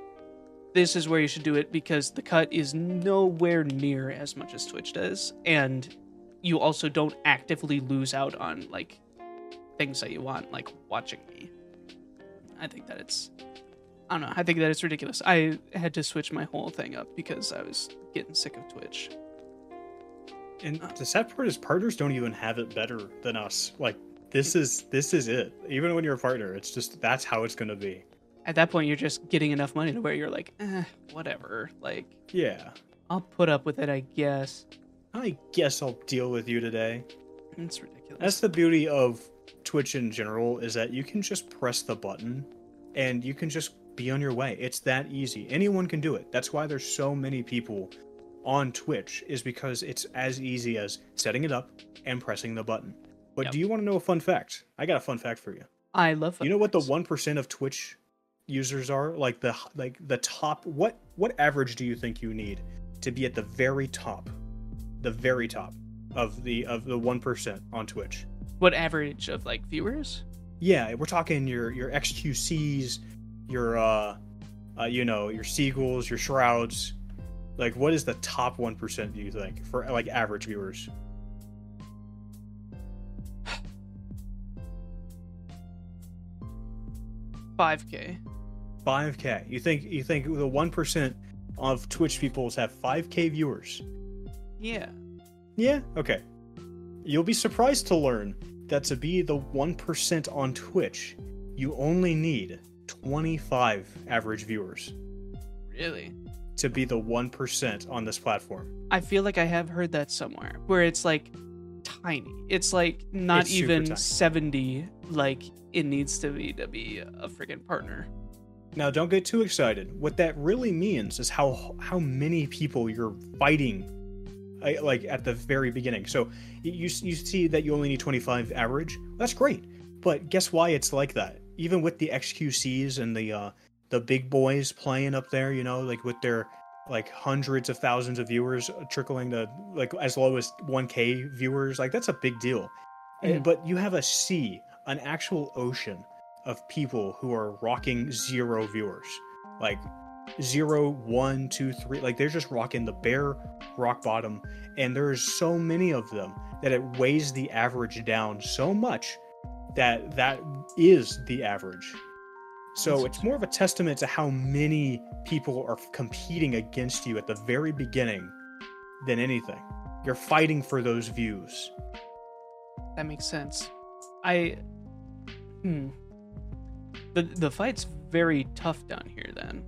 this is where you should do it because the cut is nowhere near as much as Twitch does, and you also don't actively lose out on like things that you want, like watching me. I think that it's, I don't know. I think that it's ridiculous. I had to switch my whole thing up because I was getting sick of Twitch. And the sad part is partners don't even have it better than us. Like this is this is it. Even when you're a partner, it's just that's how it's gonna be. At that point, you're just getting enough money to where you're like, eh, whatever. Like, Yeah. I'll put up with it, I guess. I guess I'll deal with you today. It's ridiculous. That's the beauty of Twitch in general is that you can just press the button and you can just be on your way. It's that easy. Anyone can do it. That's why there's so many people on Twitch is because it's as easy as setting it up and pressing the button. But Yep. do you want to know a fun fact? I got a fun fact for you. I love. you know what the 1% of Twitch users are? Like the like the top what what average do you think you need to be at the very top? The very top of the of the 1% on Twitch. What average of like viewers? Yeah, we're talking your your XQCs, your uh, uh you know, your Seagulls, your Shrouds. Like what is the top 1% do you think for like average viewers? Five k. 5k. You think you think the 1% of Twitch people have 5k viewers? Yeah. Yeah, okay. You'll be surprised to learn that to be the 1% on Twitch, you only need 25 average viewers Really? to be the 1% on this platform. I feel like I have heard that somewhere where it's like tiny. It's like not It's even 70 like it needs to be to be a freaking partner. Now, don't get too excited. What that really means is how how many people you're fighting, like at the very beginning. So you you see that you only need 25 average. That's great, but guess why it's like that? Even with the XQCs and the uh, the big boys playing up there, you know, like with their like hundreds of thousands of viewers trickling to like as low as 1k viewers like that's a big deal Uh, Mhm. but you have a sea an actual ocean of people who are rocking zero viewers like zero one two three like they're just rocking the bare rock bottom and there's so many of them that it weighs the average down so much that that is the average so it's more of a testament to how many people are competing against you at the very beginning than anything. You're fighting for those views. That makes sense. I hmm. The the fight's very tough down here then.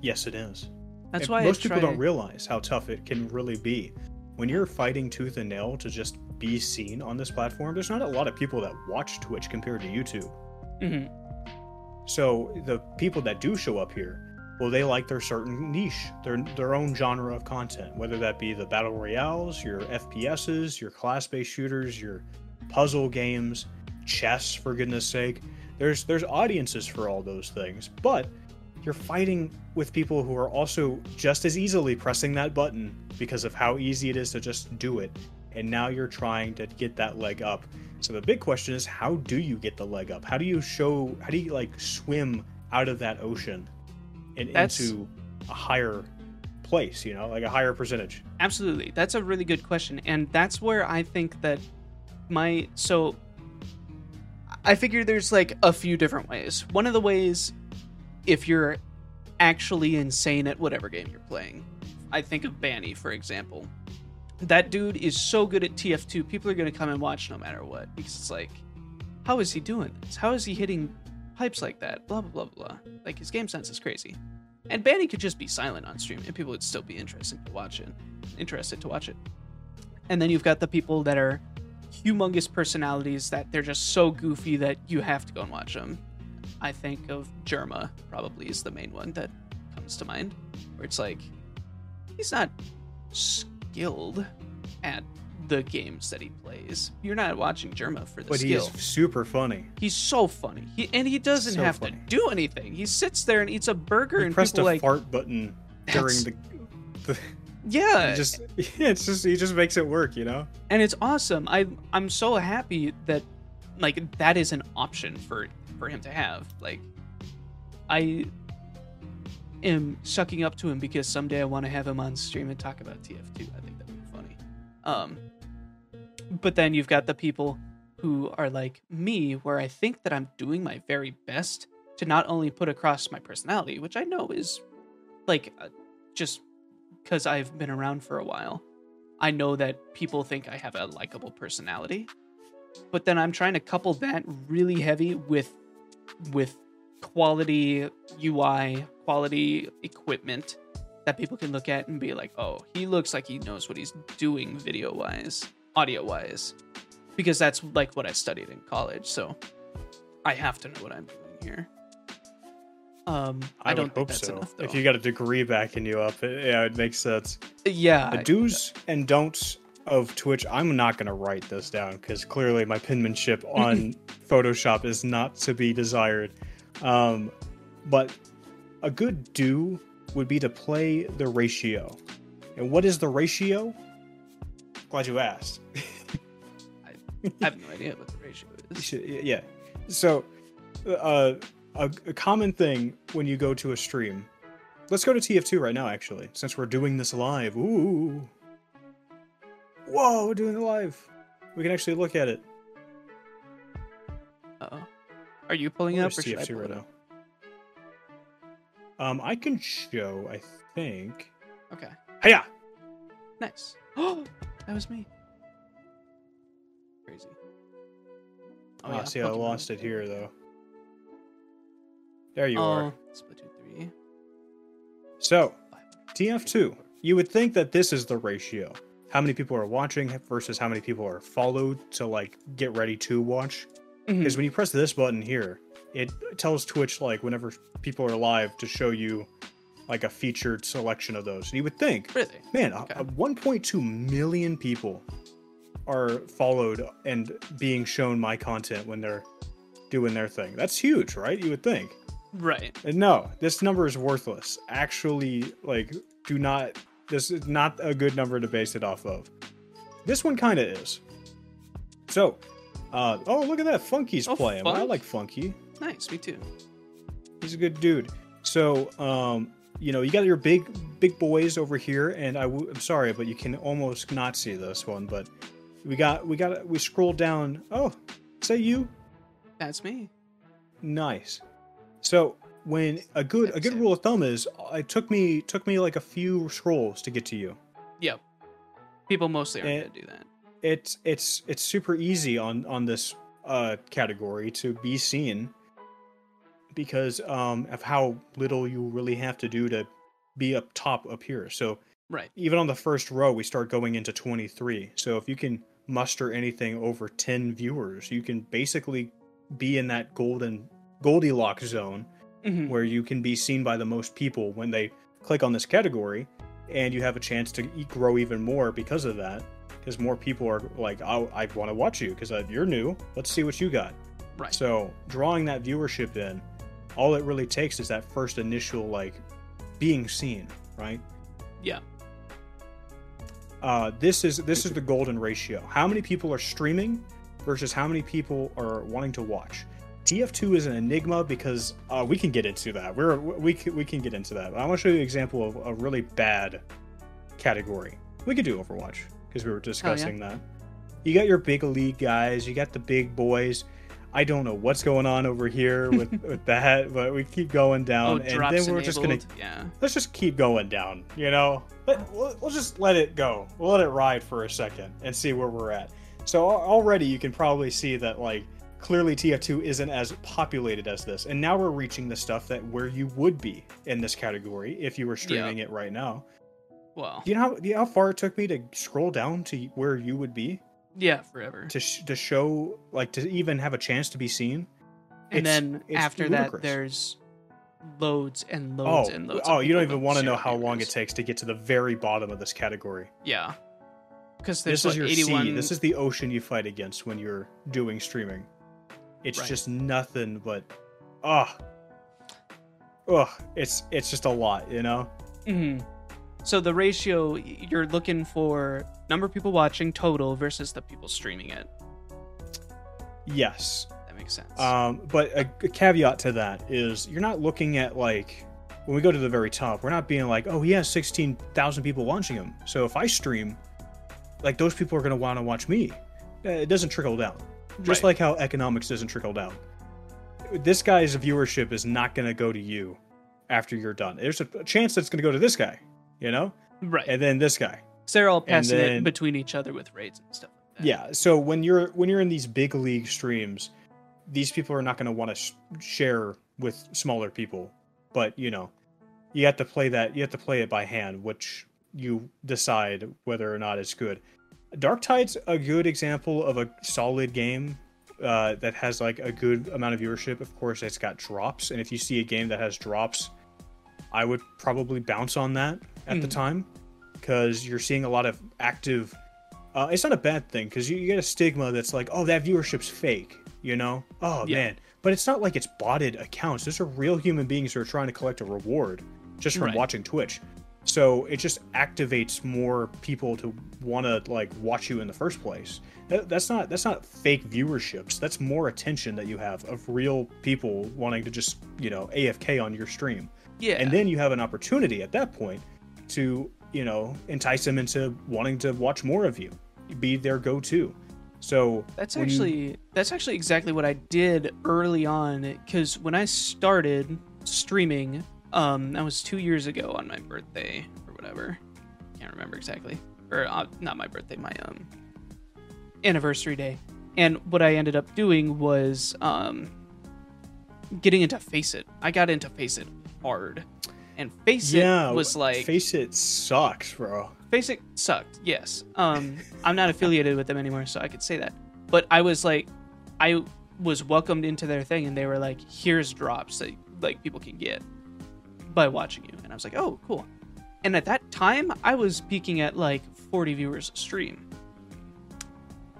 Yes, it is. That's And why most I people don't realize how tough it can really be. When you're fighting tooth and nail to just be seen on this platform, there's not a lot of people that watch Twitch compared to YouTube. Mhm. So the people that do show up here, well, they like their certain niche, their their own genre of content, whether that be the battle royales, your FPSs, your class-based shooters, your puzzle games, chess, for goodness sake. There's there's audiences for all those things, but you're fighting with people who are also just as easily pressing that button because of how easy it is to just do it. And now you're trying to get that leg up. So the big question is how do you get the leg up? How do you show how do you like swim out of that ocean and That's- into a higher place, you know, like a higher percentage? Absolutely. That's a really good question. And that's where I think that my so I figure there's like a few different ways. One of the ways if you're actually insane at whatever game you're playing. I think of b4nny, for example. That dude is so good at TF2, people are going to come and watch no matter what because it's like how is he doing this? How is he hitting pipes like that? Blah blah blah blah. Like his game sense is crazy. And b4nny could just be silent on stream and people would still be interested to watch it. Interested to watch it. And then you've got the people that are humongous personalities that they're just so goofy that you have to go and watch them. I think of Jerma probably is the main one that comes to mind, where it's like he's not skilled at the games that he plays. You're not watching Jerma for the But he skill. is super funny. He's so funny, he, and he doesn't So have funny. to do anything. He sits there and eats a burger, He and pressed a like, fart button during the, the yeah, he just it's just he just makes it work, you know? and it's awesome. I I'm so happy that like that is an option for for him to have. Like I am sucking up to him because someday I want to have him on stream and talk about TF2. I think that'd be funny. Um but then you've got the people who are like me where I think that I'm doing my very best to not only put across my personality, which I know is like uh, just because I've been around for a while. I know that people think I have a likable personality, but then I'm trying to couple that really heavy with with quality UI, quality equipment that people can look at and be like, "Oh, he looks like he knows what he's doing video wise, audio wise." Because that's like what I studied in college, so I have to know what I'm doing here. Um, I, I, don't hope that's so. enough. If you got a degree backing you up, it, yeah, it makes sense. yeah, The do's and don'ts of Twitch. I'm not gonna write this down because clearly my penmanship on Photoshop is not to be desired. Um, but a good do would be to play the ratio. And what is the ratio? Glad you asked. I have no idea what the ratio is. yeah. So, uh, a, a common thing when you go to a stream. Let's go to TF2 right now, actually, since we're doing this live. Ooh. Whoa, we're doing it live. We can actually look at it. Uh-oh. Are you pulling up or should I TF2 pull right it now? up? Um, I can show. I think. Okay. Hiya! Nice. Oh, that was me. Crazy. Oh, yeah, see, I lost it here though. There you are. Oh, Splatoon 3. So, TF2. You would think that this is the ratio. How many people are watching versus how many people are followed to like get ready to watch. Mm-hmm. Because when you press this button here, it tells Twitch like whenever people are live to show you like a featured selection of those. And you would think, Really? man, Okay. 1.2 million people are followed and being shown my content when they're doing their thing. That's huge, right? You would think. Right. And no, this number is worthless. Actually, like, do not. This is not a good number to base it off of. This one kind of is. So, uh, oh, look at that. Funky's Oh, playing. I like Funky. Nice. Me too. He's a good dude. So, um, you know, you got your big, big boys over here, and I w- I'm sorry, but you can almost not see this one. But we got, we got, we scroll down. Oh, say you. That's me. Nice. So when a good a good rule of thumb is, it took me took me like a few scrolls to get to you. Yep. People mostly aren't Eh, gonna do that. It's it's it's super easy on on this uh category to be seen because um of how little you really have to do to be up top up here. So Right. even on the first row, we start going into 23. So if you can muster anything over 10 viewers, you can basically be in that golden Goldilocks zone Mhm. where you can be seen by the most people when they click on this category and you have a chance to grow even more because of that because more people are like oh, i want to watch you because you're new let's see what you got Right. so drawing that viewership in all it really takes is that first initial like being seen right Yeah. uh, this is this is the golden ratio how many people are streaming versus how many people are wanting to watch TF2 is an enigma because uh, we can get into that. We're we can, we can get into that. I want to show you an example of a really bad category. We could do Overwatch because we were discussing that. You got your big league guys. You got the big boys. I don't know what's going on over here with, with that, but we keep going Oh, down, and then we're just gonna. Yeah. let's just keep going down. You know, Let, we'll, we'll just let it go. We'll let it ride for a second and see where we're at. So already you can probably see that like clearly TF2 isn't as populated as this, and now we're reaching the stuff that where you would be in this category if you were streaming it right now. Well. Do you know how, do you know how far it took me to scroll down to where you would be Yeah. Forever. to sh- to show like to even have a chance to be seen? and It's- then it's after that, there's loads and Oh, loads and loads. oh, you don't even want to know how long it takes to get to the very bottom of this category. Yeah. Because this like is your 81. sea. This is the ocean you fight against when you're doing streaming. It's Right. just nothing but, ugh, ugh. It's it's just a lot, you know. Mhm. So the ratio you're looking for number of people watching total versus the people streaming it. Yes, That makes sense. um, but a, a caveat to that is you're not looking at like when we go to the very top. We're not being like, oh, he has sixteen thousand people watching him. So if I stream, like those people are going to want to watch me. Uh, It doesn't trickle down. Just Right. like how economics doesn't trickle down. This guy's viewership is not going to go to you after you're done. There's a chance that's going to go to this guy, you know, right. and then this guy. so they're all passing then- it between each other with raids and stuff. Like that. Yeah. So when you're when you're in these big league streams, these people are not going to want to sh- share with smaller people. But you know, you have to play that. You have to play it by hand, which you decide whether or not it's good. Darktide's a good example of a solid game uh, that has like a good amount of viewership. Of course, it's got drops, and if you see a game that has drops, I would probably bounce on that at the Mhm. time because you're seeing a lot of active. Uh, it's not a bad thing because you, you get a stigma that's like, oh, that viewership's fake, you know? Oh Yeah. man, but it's not like it's botted accounts. Those are real human beings who are trying to collect a reward just from Right. watching Twitch. So it just activates more people to want to like watch you in the first place. That- That's not that's not fake viewerships. That's more attention that you have of real people wanting to just you know AFK on your stream, Yeah. and then you have an opportunity at that point to you know entice them into wanting to watch more of you, be their go-to. So That's when you- actually that's actually exactly what I did early on because when I started streaming, Um, that was two years ago on my birthday or whatever. Can't remember exactly. Or uh, not my birthday, my um anniversary day. And what I ended up doing was um getting into FACEIT. I got into FACEIT hard. And Face yeah, It was like FACEIT sucks, bro. FACEIT sucked, yes. Um I'm not affiliated with them anymore, so I could say that. But I was like I was welcomed into their thing and they were like, here's drops that like people can get by watching you. And I was like, oh, cool. And at that time, I was peaking at like 40 viewers a stream.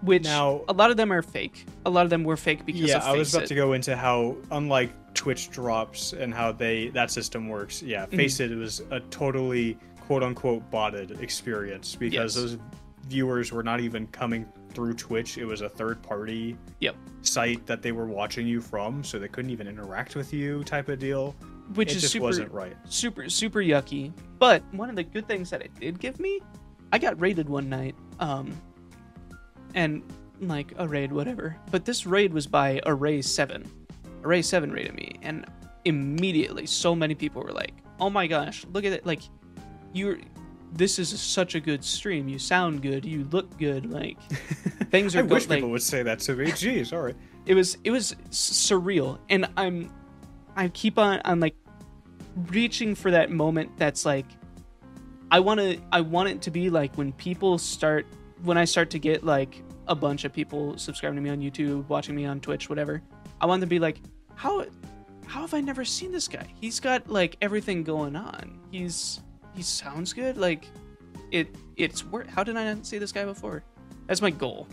Which Now- a lot of them are fake. A lot of them were fake because yeah, I was about It. to go into how unlike Twitch drops and how they that system works. Yeah, Mm-hmm. FACEIT was a totally quote unquote botted experience because Yes. those viewers were not even coming through Twitch. It was a third party Yep. site that they were watching you from, so they couldn't even interact with you type of deal. Which it is super wasn't right. super super yucky. But one of the good things that it did give me, I got raided one night. Um and like a raid whatever. But this raid was by Array 7. Array 7 raided me and immediately so many people were like, "Oh my gosh, look at it like you're this is such a good stream. You sound good. You look good. Like things are I wish like people would say that to me. Gee, sorry. it was it was s- surreal and i'm i keep on i'm like reaching for that moment that's like i want to i want it to be like when people start when i start to get like a bunch of people subscribing to me on youtube watching me on twitch whatever i want to be like how how have i never seen this guy? He's got like everything going on. He's he sounds good. Like it it's wor- how did i not see this guy before? That's my goal.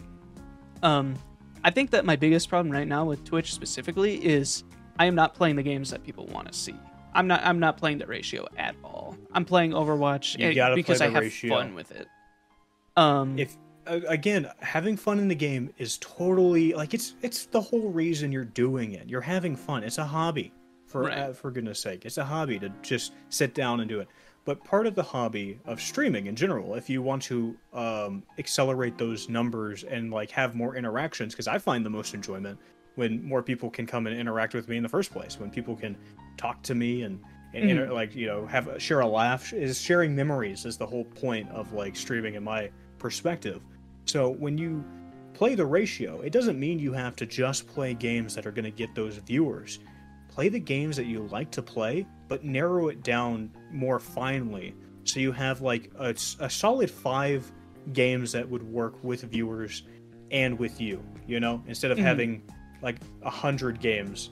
Um I think that my biggest problem right now with Twitch specifically is I am not playing the games that people want to see. I'm not. I'm not playing the ratio at all. I'm playing Overwatch You eh, because play I have ratio. fun with it. Um, if again having fun in the game is totally like it's it's the whole reason you're doing it you're having fun it's a hobby for Right. uh, for goodness sake it's a hobby to just sit down and do it but part of the hobby of streaming in general if you want to um, accelerate those numbers and like have more interactions because i find the most enjoyment when more people can come and interact with me in the first place when people can talk to me and and inter- like you know have share a laugh. Is sharing memories is the whole point of like streaming in my perspective. So when you play the ratio it doesn't mean you have to just play games that are going to get those viewers. Play the games that you like to play but narrow it down more finely. So you have like a, a solid five games that would work with viewers and with you you know instead of Mhm. having like a hundred games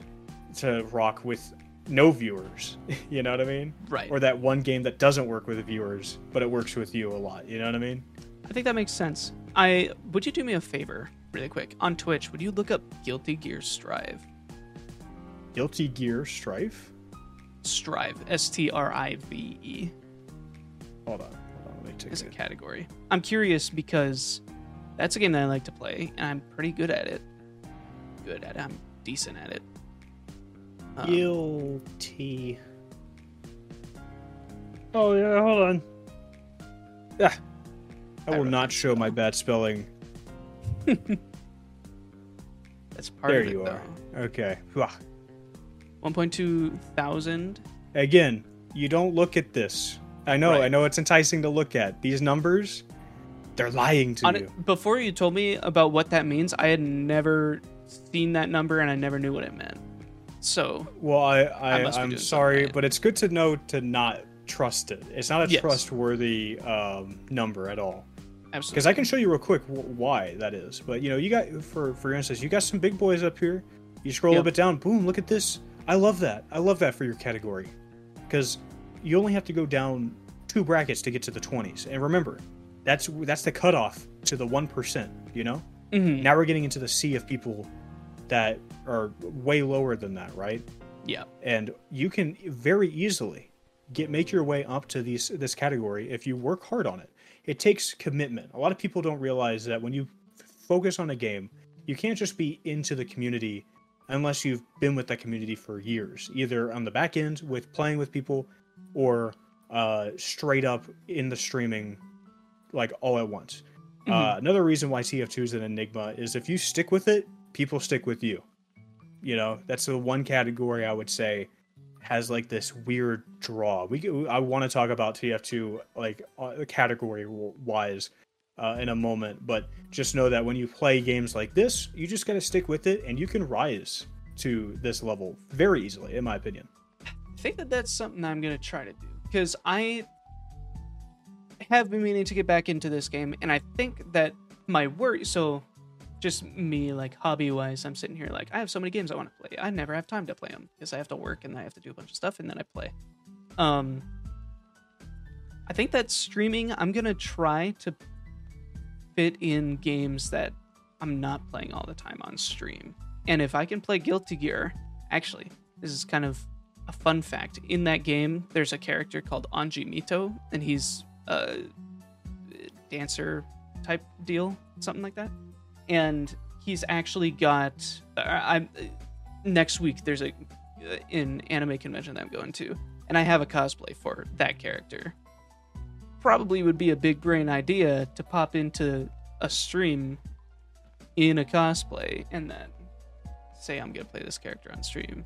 to rock with no viewers you know what i mean right. or that one game that doesn't work with viewers but it works with you a lot you know what i mean I think that makes sense. I would you do me a favor, really quick, on Twitch? Would you look up Guilty Gear Strive? guilty gear strife Strive, S T R I V E, hold on hold on let me take is a category. I'm curious because that's a game that I like to play, and I'm pretty good at it. Good at it. I'm decent at it. Um, guilty. Oh yeah hold on. Ah, i I will not that show my bad spelling. That's part there of it, There you are. okay. 1.2 thousand. again you don't look at this. I know Right. i know it's enticing to look at. These numbers they're lying to On you. it, before you told me about what that means, I had never seen that number and I never knew what it meant. So Well, I, I, I'm sorry, but it's good to know to not trust it. It's not a Yes. trustworthy um, number at all. absolutely, Because I can show you real quick why that is. But you know, you got for for instance, you got some big boys up here. You scroll a Yep. bit down, boom! Look at this. I love that. I love that for your category. Because you only have to go down two brackets to get to the 20s. And remember, that's that's the cutoff to the one percent. You know. Mhm. Now we're getting into the sea of people that are way lower than that, right? yeah, and you can very easily get make your way up to these this category if you work hard on it. It takes commitment. A lot of people don't realize that when you f- focus on a game, you can't just be into the community unless you've been with that community for years, either on the back end with playing with people or uh, straight up in the streaming like all at once. Uh, another reason why TF2 is an enigma is if you stick with it, people stick with you. You know, that's the one category I would say has like this weird draw. We I want to talk about TF2 like uh, category wise uh, in a moment, but just know that when you play games like this, you just got to stick with it, and you can rise to this level very easily, in my opinion. I think that that's something I'm gonna try to do because I have been meaning to get back into this game, and I think that my worry. So, just me, like hobby wise, I'm sitting here like I have so many games I want to play. I never have time to play them because I have to work and I have to do a bunch of stuff, and then I play. Um, I think that streaming, I'm gonna try to fit in games that I'm not playing all the time on stream. And if I can play Guilty Gear, actually, this is kind of a fun fact. In that game, there's a character called Anji Mito, and he's dancer type deal, something like that. And he's actually got. I next week there's a uh, an anime convention that I'm going to, and I have a cosplay for that character. Probably would be a big brain idea to pop into a stream in a cosplay and then say I'm gonna play this character on stream.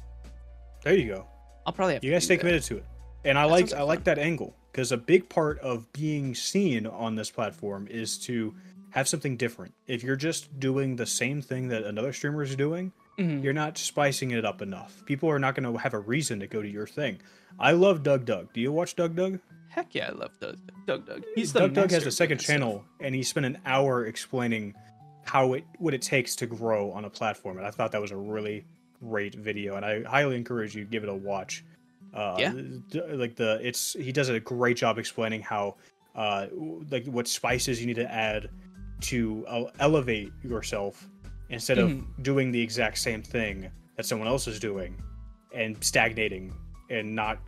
There you go. I'll probably have You to guys stay that. committed to it, and I That like sounds like I like that angle because a big part of being seen on this platform is to have something different. If you're just doing the same thing that another streamer is doing, Mhm. you're not spicing it up enough. People are not going to have a reason to go to your thing. I love Doug Doug. Do you watch Doug Doug? Heck yeah, I love Doug Doug. Doug. He's the Doug Doug has a second channel, and he spent an hour explaining how it what it takes to grow on a platform, and I thought that was a really great video, and I highly encourage you to give it a watch. Uh, Yeah. like the it's he does a great job explaining how uh like what spices you need to add to uh, elevate yourself instead of Mhm. doing the exact same thing that someone else is doing and stagnating and not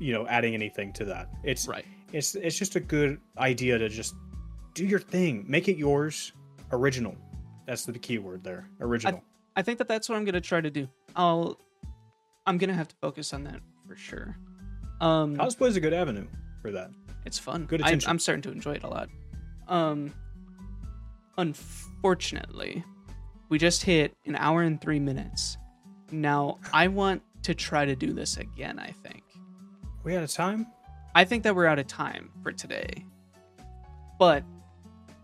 you know adding anything to that. It's Right. it's it's just a good idea to just do your thing, make it yours, original. That's the key word there, original. I think that that's what I'm gonna try to do. I'll. I'm gonna have to focus on that for sure. Um, Cosplay is a good avenue for that. it's fun. good I, attention. I'm starting to enjoy it a lot. Um, unfortunately, we just hit an hour and three minutes. Now I want to try to do this again. I think. We out of time? I think that we're out of time for today. But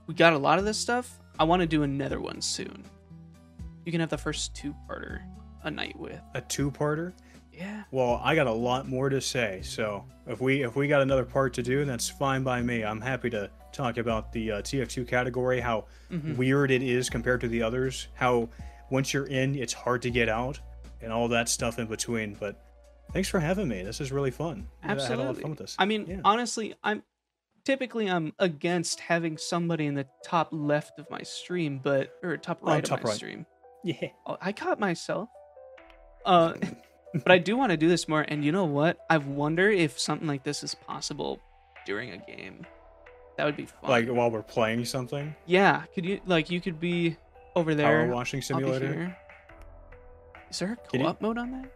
we got a lot of this stuff. I want to do another one soon. You can have the first two parter a night with. A two-parter? Yeah. Well, I got a lot more to say. So if we if we got another part to do, that's fine by me. I'm happy to talk about the uh, TF2 category, how Mhm. weird it is compared to the others, how once you're in, it's hard to get out, and all that stuff in between. But thanks for having me. This is really fun. I had a lot of Absolutely. fun with this. I mean, Yeah. honestly, I'm typically I'm against having somebody in the top left of my stream, but or top Oh, right top of my right. stream. yeah. Oh, I caught myself. Uh, but I do want to do this more. And you know what? I wonder if something like this is possible during a game. That would be fun. Like while we're playing something, yeah, could you like you could be over there? power washing simulator. Is there a co-op mode on that?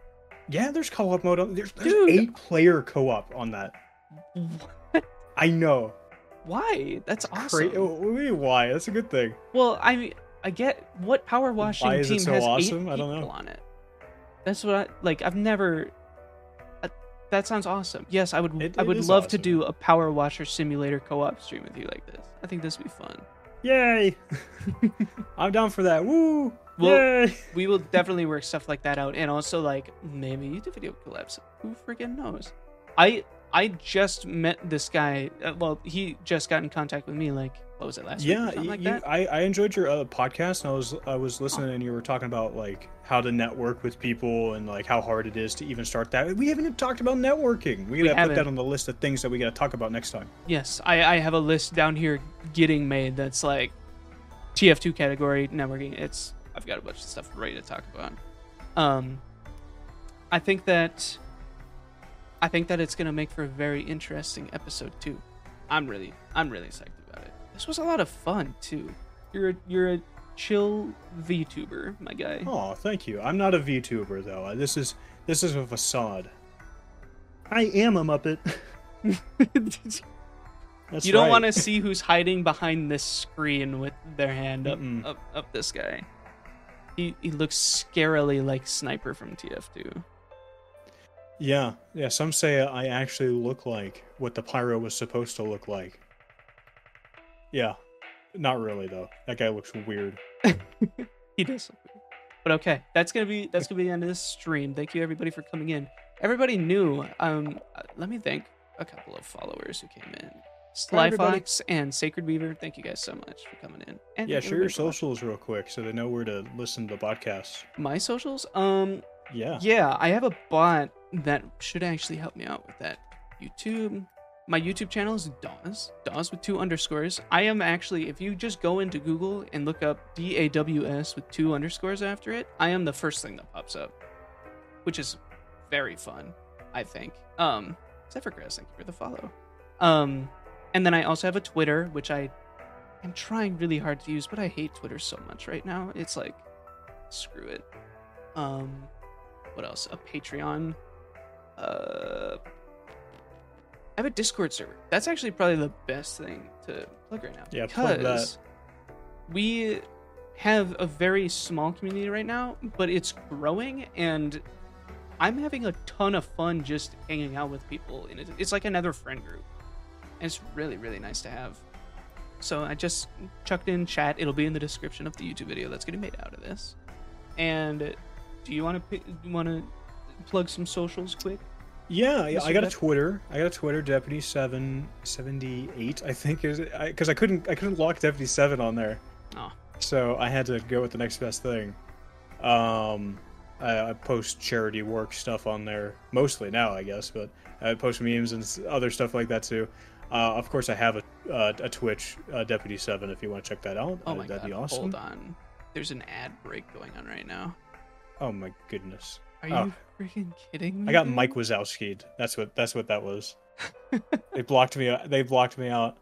Yeah, there's co-op mode. On, there's there's Dude. eight player co-op on that. What? I know. Why? That's awesome. Cra- why? That's a good thing. Well, I mean, I get what power washing Why is it team so has awesome? eight I don't know. people on it. That's what I like. I've never. Uh, that sounds awesome. Yes, I would. It- I would love to do a power washer simulator co-op stream with you like this. I think this would be fun. Yay! I'm down for that. Woo! Well- Yay! We will definitely work stuff like that out, and also like maybe YouTube video collabs. Who freaking knows? I I just met this guy. Uh, well, he just got in contact with me. Like, what was it last week? Yeah, something you, like you- I, I enjoyed your uh, podcast. And I was I was listening, and you were talking about like how to network with people and like how hard it is to even start that. We haven't even talked about networking. We We gotta put that on the list of things that we gotta talk about next time. Yes, I, I have a list down here getting made that's like TF2 category networking. It's I've got a bunch of stuff ready to talk about. Um, I think that I think that it's gonna make for a very interesting episode too. I'm really I'm really psyched. This was a lot of fun too. You're a, you're a chill VTuber, my guy. Oh, thank you. I'm not a VTuber though. This is this is a facade. I am a Muppet. That's you don't right. want to see who's hiding behind this screen with their hand up Mm-mm. up, up this guy. He he looks scarily like Sniper from TF2. Yeah, yeah. Some say I actually look like what the pyro was supposed to look like. Yeah, not really though. That guy looks weird. he does. But okay, that's gonna be that's gonna be the end of this stream. Thank you everybody for coming in. Everybody new. Um, uh, let me thank a couple of followers who came in. Sly everybody. Fox and Sacred Beaver. Thank you guys so much for coming in. And Yeah, thank share your everybody for watching. socials real quick so they know where to listen to the podcast. My socials. Um, Yeah. Yeah, I have a bot that should actually help me out with that. YouTube. My YouTube channel is Daws. Daws with two underscores. I am actually, if you just go into Google and look up D A W S with two underscores after it, I am the first thing that pops up, which is very fun, I think. Um, except for Chris, thank you for the follow. Um, and then I also have a Twitter, which I am trying really hard to use, but I hate Twitter so much right now. It's like, screw it. Um, what else? A Patreon. Uh, I have a Discord server. That's actually probably the best thing to plug right now. Yeah, because we have a very small community right now, but it's growing, and I'm having a ton of fun just hanging out with people. And it's like another friend group, and it's really really nice to have. So I just chucked in chat. It'll be in the description of the YouTube video that's getting made out of this. And do you want to want to plug some socials quick? Yeah, yeah, I got a Twitter. I got a Twitter, Deputy Seven Seventy Eight. I think is because I, couldn't I couldn't lock Deputy Seven on there, Oh, so I had to go with the next best thing. Um, I, I post charity work stuff on there mostly now, I guess, but I post memes and other stuff like that too. Uh, of course, I have a uh, a Twitch, uh, Deputy Seven. If you want to check that out, oh uh, my that'd god! be awesome. Hold on. There's an ad break going on right now. Oh my goodness! Are you Oh. Freaking kidding me? I got dude? Mike Wazowski. That's what that's what that was. they blocked me. out. They blocked me out.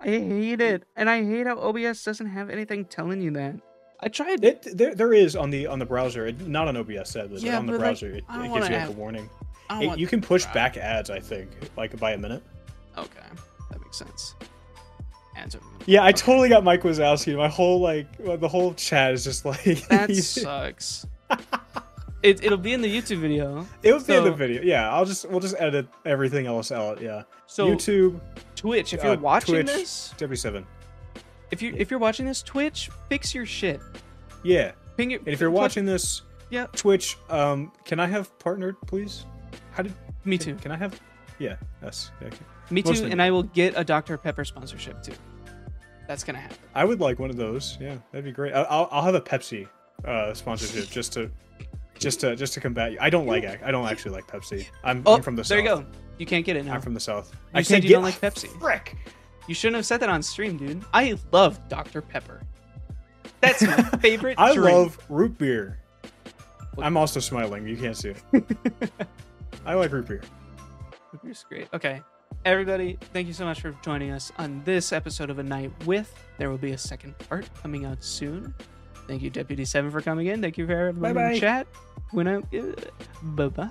I hate it, and I hate how OBS doesn't have anything telling you that. I tried. It there there is on the on the browser, it, not on OBS sadly, Yeah, but on the but, like, browser it, it gives you like have- a warning. It- you can push back ads, I think, like by a minute. Okay, that makes sense. Ads are. Yeah, I Okay. totally got Mike Wazowski. My whole like the whole chat is just like That sucks. It it'll be in the YouTube video. it would be in the video. Yeah, I'll just we'll just edit everything else out. Yeah, So YouTube Twitch, if you're uh, watching Twitch. this, W seven. if you if you're watching this, Twitch, fix your shit. Yeah, Ping it. and if you're watching this, Yeah. Twitch, um, can I have partnered, please? How did me can- too, Can I have? Yeah, yes. Yeah, okay. me too, and me. I will get a Dr Pepper sponsorship too. That's gonna happen. I would like one of those. Yeah, that'd be great. I'll I'll have a Pepsi uh, sponsorship just to just to just to combat you. I don't like I don't actually like Pepsi. I'm, Oh, I'm from the there south. There you go. You can't get it now. I'm from the south. You I said you get don't like Pepsi. Frick. You shouldn't have said that on stream, dude. I love Dr Pepper. That's my favorite. I drink. love root beer. What- I'm also smiling. You can't see it. I like root beer. Root beer's great. Okay. Everybody, thank you so much for joining us on this episode of A Night With. There will be a second part coming out soon. Thank you, Deputy Seven, for coming in. Thank you for everybody in Bye-bye. the chat. When I, uh, bye bye.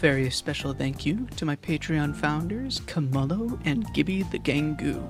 Very special thank you to my Patreon founders, Kamalo and Gibby the Gangu.